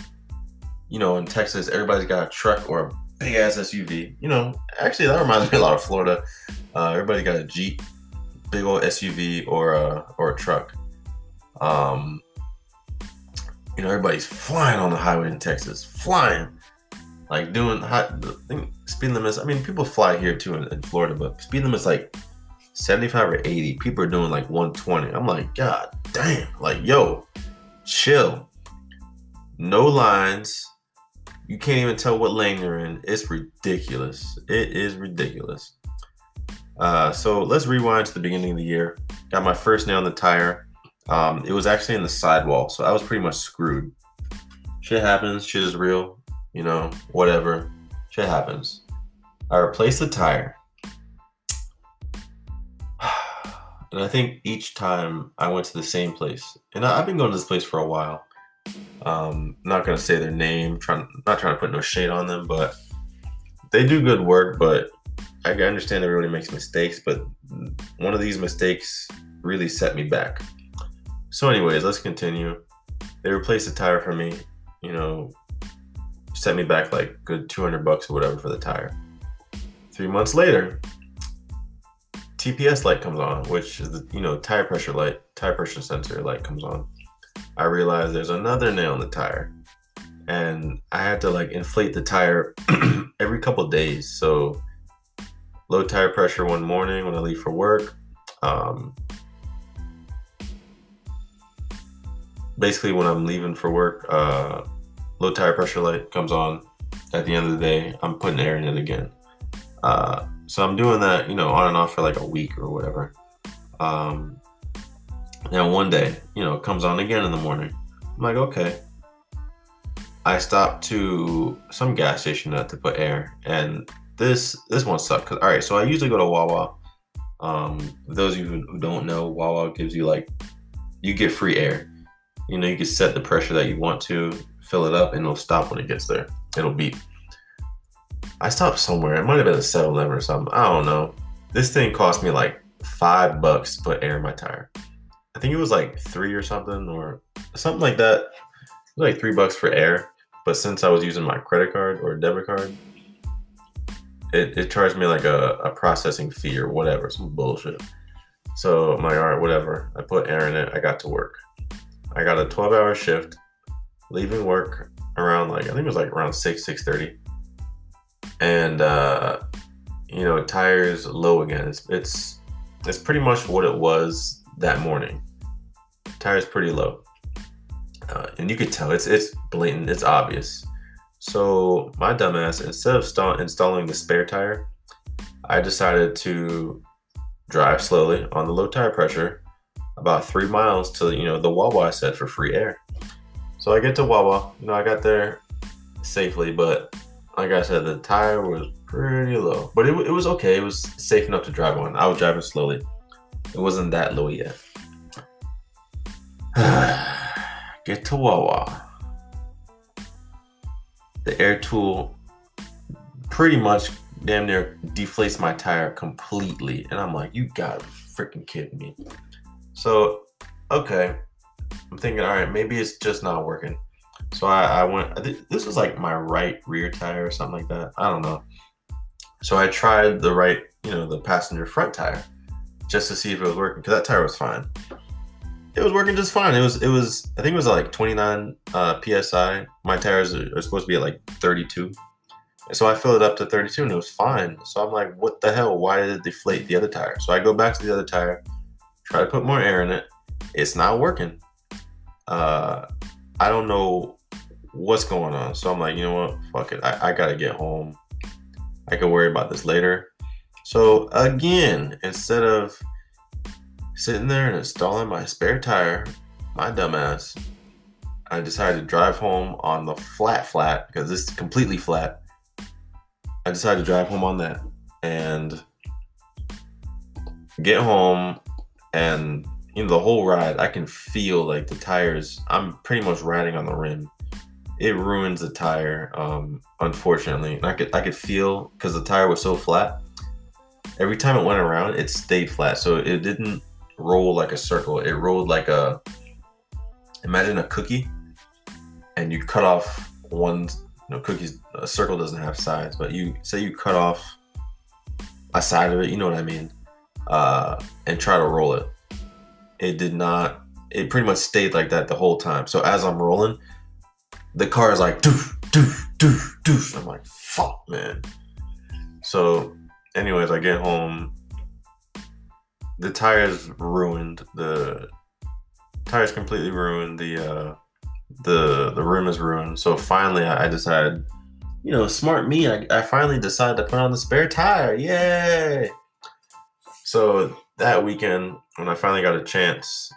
You know, in Texas, everybody's got a truck or a big ass SUV. You know, actually, that reminds me a lot of Florida. Uh, everybody got a Jeep, big old SUV, or a or a truck. Um, you know, everybody's flying on the highway in Texas, flying, like doing hot speed limits. I mean, people fly here too in, in Florida, but speed limits like 75 or 80. People are doing like 120. I'm like, God damn, like yo, chill. No lines. You can't even tell what lane you're in. It's ridiculous. It is ridiculous. Uh, so let's rewind to the beginning of the year. Got my first nail in the tire. Um, it was actually in the sidewall, so I was pretty much screwed. Shit happens. Shit is real. You know, whatever. Shit happens. I replaced the tire. And I think each time I went to the same place, and I, have been going to this place for a while. Um, not gonna say their name, trying not trying to put no shade on them, but they do good work. But I understand everybody makes mistakes, but one of these mistakes really set me back. So, anyways, let's continue. They replaced the tire for me, you know, set me back like good 200 bucks or whatever for the tire. Three months later, TPS light comes on, which is the, you know, tire pressure light, tire pressure sensor light comes on. I realize there's another nail in the tire. And I had to like inflate the tire every couple days. So low tire pressure one morning when I leave for work. Um, basically, when I'm leaving for work, uh, low tire pressure light comes on. At the end of the day, I'm putting air in it again. Uh, so I'm doing that, you know, on and off for like a week or whatever. Um, and one day, you know, it comes on again in the morning. I'm like, okay. I stopped to some gas station to put air, and this this one sucked. Cause all right, so I usually go to Wawa. Um, those of you who don't know, Wawa gives you like you get free air. You know, you can set the pressure that you want to, fill it up, and it'll stop when it gets there. It'll beep. I stopped somewhere. It might have been a 7 Eleven or something. I don't know. This thing cost me like five bucks to put air in my tire. I think it was like three or something, or something like that. It was like three bucks for air. But since I was using my credit card or debit card, it, it charged me like a, a processing fee or whatever, some bullshit. So I'm like, all right, whatever. I put air in it. I got to work. I got a 12 hour shift, leaving work around like I think it was like around six six thirty, and uh, you know tires low again. It's it's it's pretty much what it was that morning. Tires pretty low, uh, and you could tell it's it's blatant. It's obvious. So my dumbass, instead of st- installing the spare tire, I decided to drive slowly on the low tire pressure about three miles to you know the Wawa I said for free air. So I get to Wawa, you know I got there safely, but like I said, the tire was pretty low, but it, it was okay. It was safe enough to drive on. I was driving slowly. It wasn't that low yet. get to Wawa. The air tool pretty much damn near deflates my tire completely. And I'm like, you gotta freaking kidding me. So, okay. I'm thinking, all right, maybe it's just not working. So I, I went, this was like my right rear tire or something like that. I don't know. So I tried the right, you know, the passenger front tire just to see if it was working because that tire was fine. It was working just fine. It was, it was, I think it was like 29 uh, psi. My tires are, are supposed to be at like 32. So I filled it up to 32 and it was fine. So I'm like, what the hell? Why did it deflate the other tire? So I go back to the other tire, try to put more air in it. It's not working. Uh, I don't know what's going on. So I'm like, you know what? Fuck it. I, I gotta get home. I can worry about this later. So again, instead of sitting there and installing my spare tire, my dumbass, I decided to drive home on the flat flat because it's completely flat I decided to drive home on that and get home and you know the whole ride I can feel like the tires I'm pretty much riding on the rim. It ruins the tire, um, unfortunately. And I could I could feel because the tire was so flat. Every time it went around, it stayed flat. So it didn't roll like a circle. It rolled like a imagine a cookie and you cut off one you know, cookies, a circle doesn't have sides, but you say you cut off a side of it, you know what I mean, uh, and try to roll it. It did not, it pretty much stayed like that the whole time. So as I'm rolling, the car is like, doof, doof, doof, doof. I'm like, fuck, man. So, anyways, I get home. The tires ruined. The tires completely ruined. The uh, the the room is ruined. So finally, I, I decided, you know, smart me. I, I finally decided to put on the spare tire. Yay! So that weekend, when I finally got a chance,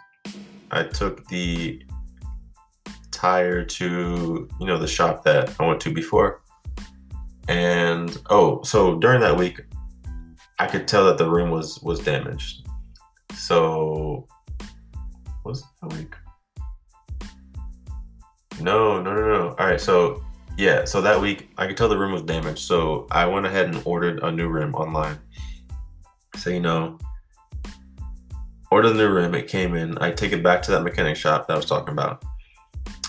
I took the tire to you know the shop that I went to before. And oh, so during that week, I could tell that the room was was damaged. So was that week? No, no, no, no. All right, so yeah, so that week I could tell the rim was damaged, so I went ahead and ordered a new rim online. So you know, ordered the new rim. It came in. I take it back to that mechanic shop that I was talking about.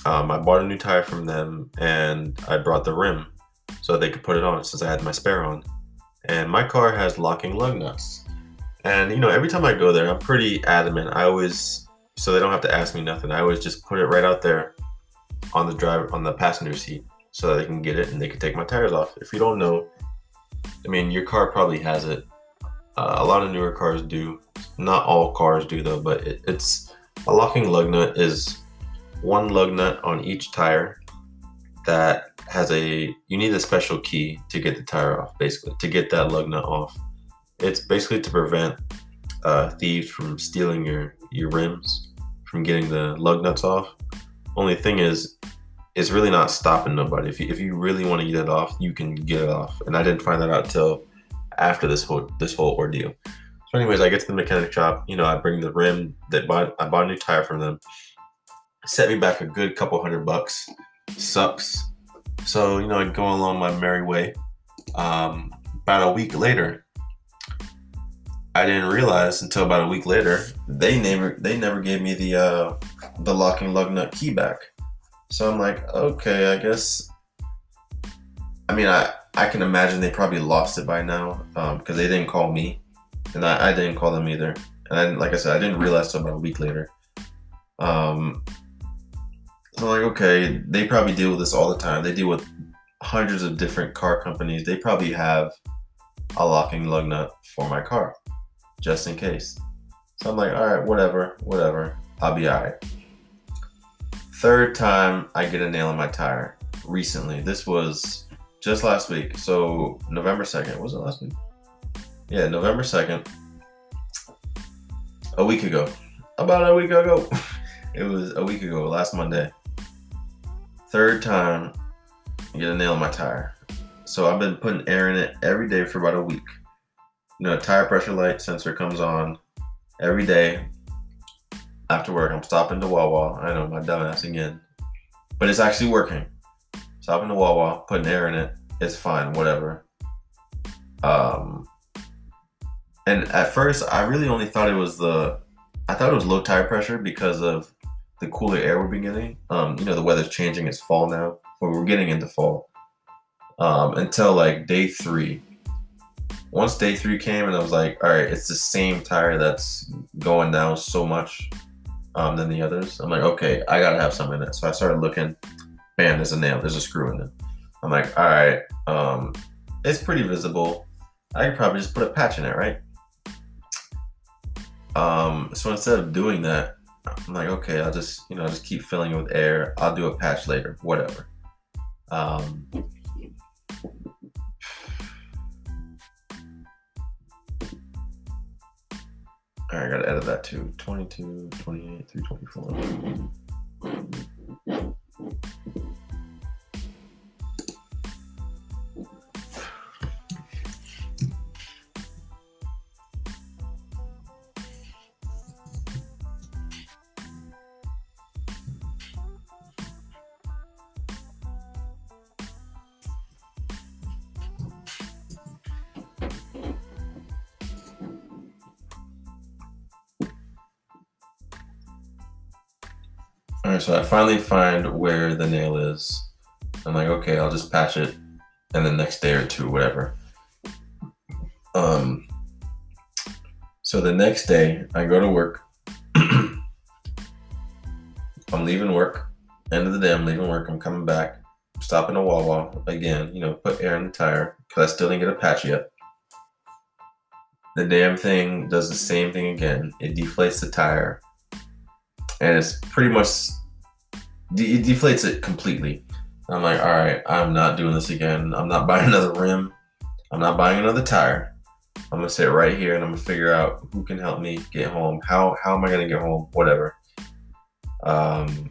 Um, I bought a new tire from them, and I brought the rim so they could put it on since I had my spare on. And my car has locking lug nuts. And you know, every time I go there, I'm pretty adamant. I always so they don't have to ask me nothing. I always just put it right out there on the driver on the passenger seat so that they can get it and they can take my tires off. If you don't know, I mean, your car probably has it. Uh, a lot of newer cars do. Not all cars do though, but it, it's a locking lug nut is one lug nut on each tire that has a you need a special key to get the tire off, basically to get that lug nut off. It's basically to prevent uh, thieves from stealing your your rims, from getting the lug nuts off. Only thing is, it's really not stopping nobody. If you, if you really want to get it off, you can get it off. And I didn't find that out till after this whole this whole ordeal. So, anyways, I get to the mechanic shop. You know, I bring the rim that bought I bought a new tire from them. Set me back a good couple hundred bucks. Sucks. So you know, I go along my merry way. Um, about a week later, I didn't realize until about a week later they never they never gave me the uh, the locking lug nut key back. So I'm like, okay, I guess. I mean, I I can imagine they probably lost it by now because um, they didn't call me, and I, I didn't call them either. And I, like I said, I didn't realize until about a week later. Um, so like, okay, they probably deal with this all the time. They deal with hundreds of different car companies. They probably have a locking lug nut for my car, just in case. So I'm like, all right, whatever, whatever. I'll be all right. Third time I get a nail in my tire recently. This was just last week. So November 2nd. Was it last week? Yeah, November 2nd. A week ago. About a week ago. it was a week ago, last Monday. Third time I get a nail in my tire. So I've been putting air in it every day for about a week. You know, tire pressure light sensor comes on every day after work, I'm stopping to Wawa. I know my dumbass again, but it's actually working. Stopping to Wawa, putting air in it. It's fine, whatever. Um, and at first, I really only thought it was the, I thought it was low tire pressure because of the cooler air we're getting. Um, you know, the weather's changing. It's fall now, but we're getting into fall. Um, until like day three. Once day three came, and I was like, all right, it's the same tire that's going down so much um, than the others. I'm like, okay, I gotta have some in it. So I started looking. Man, there's a nail. There's a screw in it. I'm like, all right, um, it's pretty visible. I could probably just put a patch in it, right? Um, so instead of doing that, I'm like, okay, I'll just, you know, just keep filling it with air. I'll do a patch later, whatever. Um, All right, I gotta edit that too. 22, 28 through 24. All right, so I finally find where the nail is. I'm like, okay, I'll just patch it, and the next day or two, whatever. Um. So the next day, I go to work. I'm leaving work. End of the day, I'm leaving work. I'm coming back. Stopping a Wawa again. You know, put air in the tire because I still didn't get a patch yet. The damn thing does the same thing again. It deflates the tire and it's pretty much it deflates it completely. I'm like, all right, I'm not doing this again. I'm not buying another rim. I'm not buying another tire. I'm gonna sit right here and I'm gonna figure out who can help me get home. How how am I gonna get home? Whatever. Um.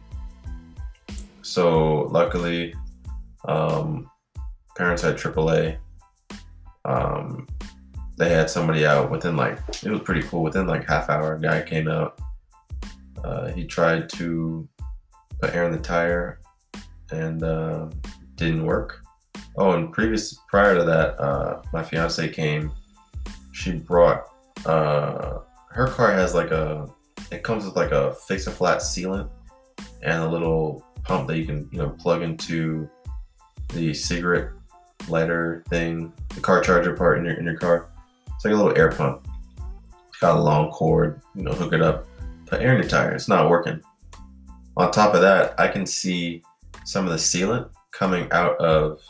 So luckily, um, parents had AAA. Um, they had somebody out within like it was pretty cool. Within like half hour, a guy came out uh, he tried to put air in the tire and uh, didn't work. Oh, and previous prior to that, uh, my fiance came. She brought uh, her car has like a it comes with like a fix a flat sealant and a little pump that you can you know plug into the cigarette lighter thing, the car charger part in your in your car. It's like a little air pump. It's got a long cord, you know, hook it up put air in the tire. It's not working. On top of that, I can see some of the sealant coming out of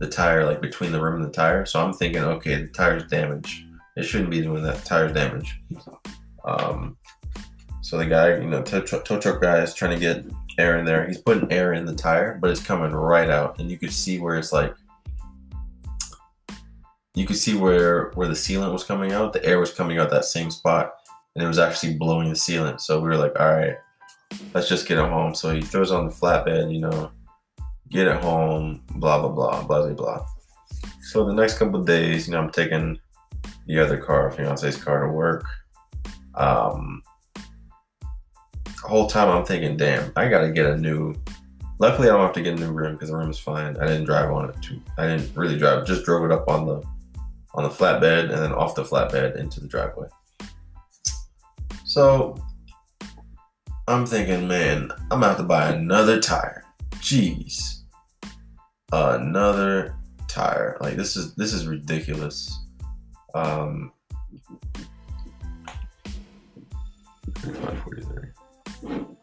the tire, like between the rim and the tire. So I'm thinking, okay, the tire's damaged. It shouldn't be doing that. Tire's damaged. Um, So the guy, you know, tow truck guy is trying to get air in there. He's putting air in the tire, but it's coming right out, and you could see where it's like, you could see where where the sealant was coming out. The air was coming out that same spot, and it was actually blowing the sealant. So we were like, all right, let's just get it home. So he throws on the flatbed, you know, get it home, blah blah blah, blah blah blah. So the next couple days, you know, I'm taking the other car, fiance's car, to work. Um, the whole time I'm thinking, damn, I gotta get a new. Luckily, I don't have to get a new rim because the rim is fine. I didn't drive on it too. I didn't really drive. Just drove it up on the on the flatbed and then off the flatbed into the driveway. So I'm thinking, man, I'm gonna have to buy another tire. Jeez, another tire. Like this is this is ridiculous. Um, 543.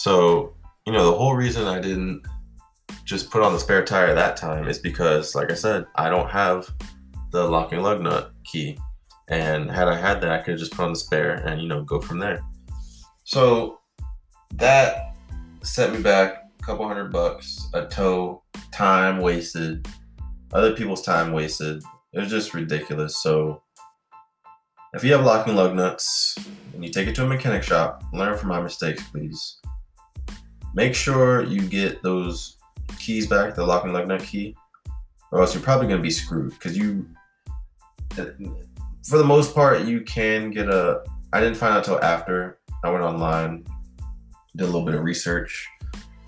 So, you know, the whole reason I didn't just put on the spare tire that time is because, like I said, I don't have the locking lug nut key. And had I had that, I could have just put on the spare and, you know, go from there. So that set me back a couple hundred bucks, a tow, time wasted, other people's time wasted. It was just ridiculous. So if you have locking lug nuts and you take it to a mechanic shop, learn from my mistakes, please make sure you get those keys back, the lock and lug nut key, or else you're probably going to be screwed because you, for the most part, you can get a. I didn't find out till after I went online, did a little bit of research.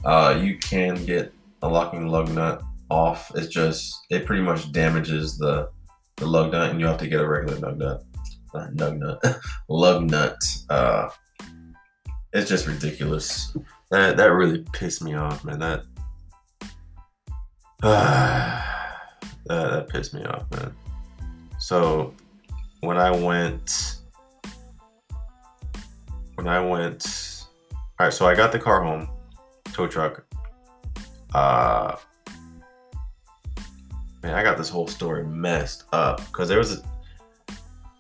Uh, you can get a locking lug nut off. It's just it pretty much damages the the lug nut, and you have to get a regular lug nut, uh, lug nut, lug nut. Uh, it's just ridiculous. That that really pissed me off, man. That uh, that, that pissed me off, man. So when I went when I went all right, so I got the car home, tow truck. Uh man, I got this whole story messed up because there was a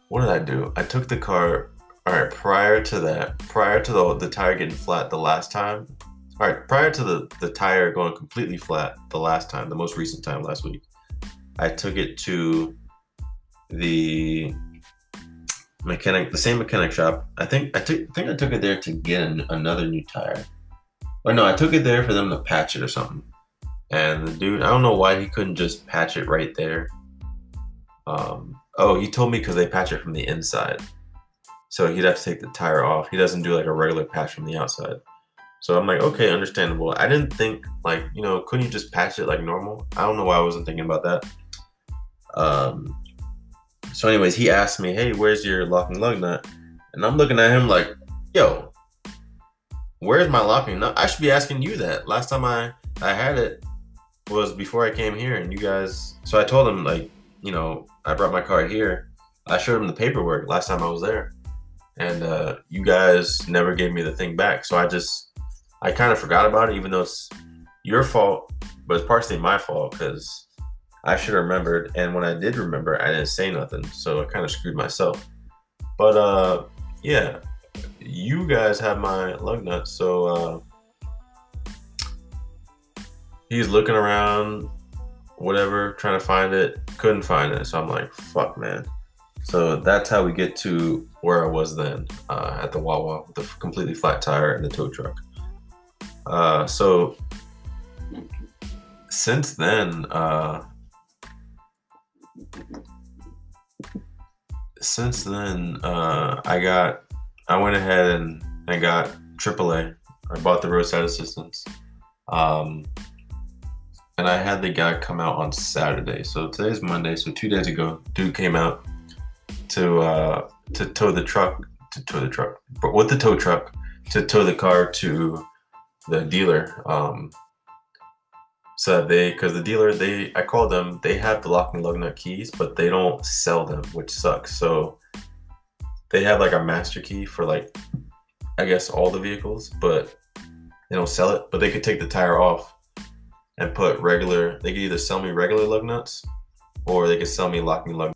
what did I do? I took the car all right, prior to that, prior to the, the tire getting flat the last time, all right, prior to the, the tire going completely flat the last time, the most recent time last week, I took it to the mechanic, the same mechanic shop. I think I took, I think I took it there to get an, another new tire. Or no, I took it there for them to patch it or something. And the dude, I don't know why he couldn't just patch it right there. Um, oh, he told me because they patch it from the inside. So he'd have to take the tire off. He doesn't do like a regular patch from the outside. So I'm like, okay, understandable. I didn't think like, you know, couldn't you just patch it like normal? I don't know why I wasn't thinking about that. Um so anyways, he asked me, Hey, where's your locking lug nut? And I'm looking at him like, yo, where's my locking nut? I should be asking you that. Last time I I had it was before I came here and you guys so I told him like, you know, I brought my car here. I showed him the paperwork last time I was there and uh, you guys never gave me the thing back. So I just, I kind of forgot about it, even though it's your fault, but it's partially my fault because I should have remembered. And when I did remember, I didn't say nothing, so I kind of screwed myself. But uh, yeah, you guys have my lug nut, so uh, he's looking around, whatever, trying to find it, couldn't find it. So I'm like, fuck, man. So that's how we get to where I was then uh, at the Wawa with the completely flat tire and the tow truck. Uh, so since then, uh, since then, uh, I got, I went ahead and I got AAA. I bought the roadside assistance. Um, and I had the guy come out on Saturday. So today's Monday. So two days ago, dude came out to uh, to tow the truck to tow the truck, but with the tow truck to tow the car to the dealer. Um, So they, because the dealer, they, I called them. They have the lock and lug nut keys, but they don't sell them, which sucks. So they have like a master key for like, I guess all the vehicles, but they don't sell it. But they could take the tire off and put regular. They could either sell me regular lug nuts, or they could sell me lock and lug.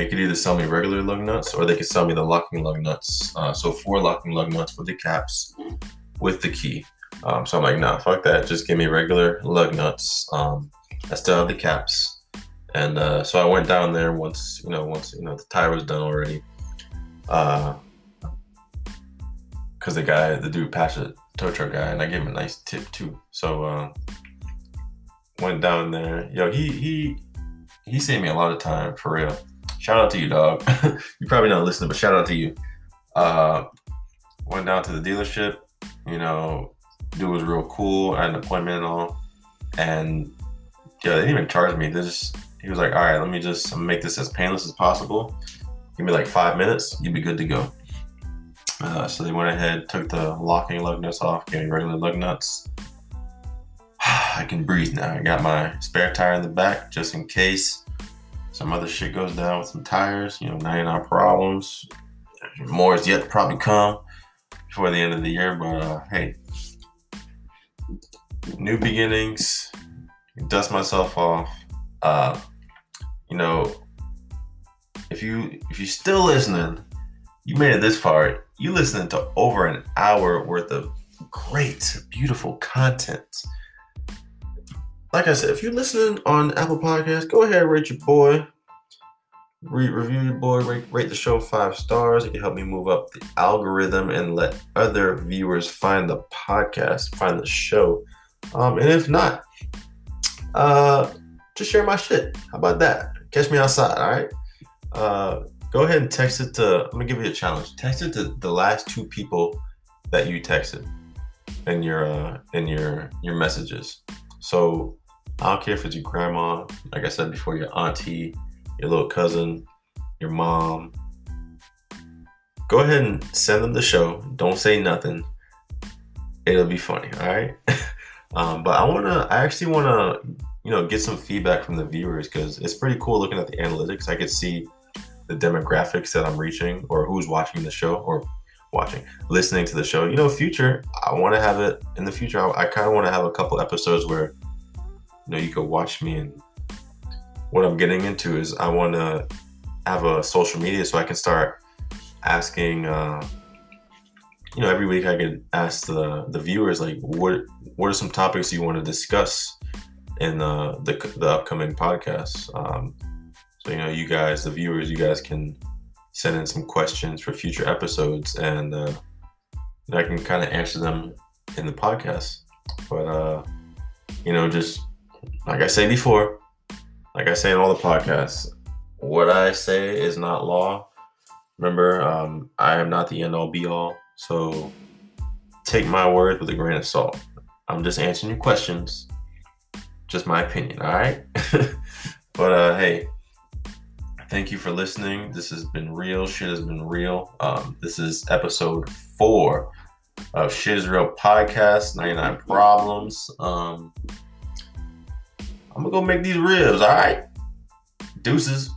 They could either sell me regular lug nuts or they could sell me the locking lug nuts. Uh, so four locking lug nuts with the caps with the key. Um, so I'm like, nah, fuck that. Just give me regular lug nuts. Um, I still have the caps. And uh, so I went down there once, you know, once, you know, the tire was done already. Uh, cause the guy, the dude passed a tow truck guy and I gave him a nice tip too. So, uh, went down there. Yo, he, he, he saved me a lot of time for real. Shout out to you, dog. you probably not listening, but shout out to you. Uh, went down to the dealership. You know, dude was real cool. I had an appointment and all, and yeah, they didn't even charge me. They just he was like, "All right, let me just make this as painless as possible. Give me like five minutes, you'd be good to go." Uh, so they went ahead, took the locking lug nuts off, gave me regular lug nuts. I can breathe now. I got my spare tire in the back just in case some other shit goes down with some tires. You know, 99 problems. More is yet to probably come before the end of the year, but uh, hey, new beginnings. Dust myself off. Uh, you know, if you if you're still listening, you made it this far. You listening to over an hour worth of great, beautiful content like I said, if you're listening on Apple Podcasts, go ahead rate your boy. Re- review your boy, rate, rate the show five stars. It can help me move up the algorithm and let other viewers find the podcast, find the show. Um, and if not, uh, just share my shit. How about that? Catch me outside, all right? Uh, go ahead and text it to, I'm gonna give you a challenge. Text it to the last two people that you texted in your uh, in your your messages. So I don't care if it's your grandma, like I said before, your auntie, your little cousin, your mom. Go ahead and send them the show. Don't say nothing. It'll be funny, all right? um, but I wanna, I actually wanna, you know, get some feedback from the viewers because it's pretty cool looking at the analytics. I could see the demographics that I'm reaching or who's watching the show or watching, listening to the show. You know, future, I want to have it in the future. I, I kind of want to have a couple episodes where know you could watch me and what i'm getting into is i want to have a social media so i can start asking uh you know every week i could ask the the viewers like what what are some topics you want to discuss in uh, the the upcoming podcast? Um so you know you guys the viewers you guys can send in some questions for future episodes and uh i can kind of answer them in the podcast. But uh you know just like I say before, like I say in all the podcasts, what I say is not law. Remember, um, I am not the end all be all. So take my word with a grain of salt. I'm just answering your questions. Just my opinion, all right? but uh, hey, thank you for listening. This has been real. Shit has been real. Um, this is episode four of Shit is Real podcast, 99 Problems. Um, I'm gonna go make these ribs, all right? Deuces.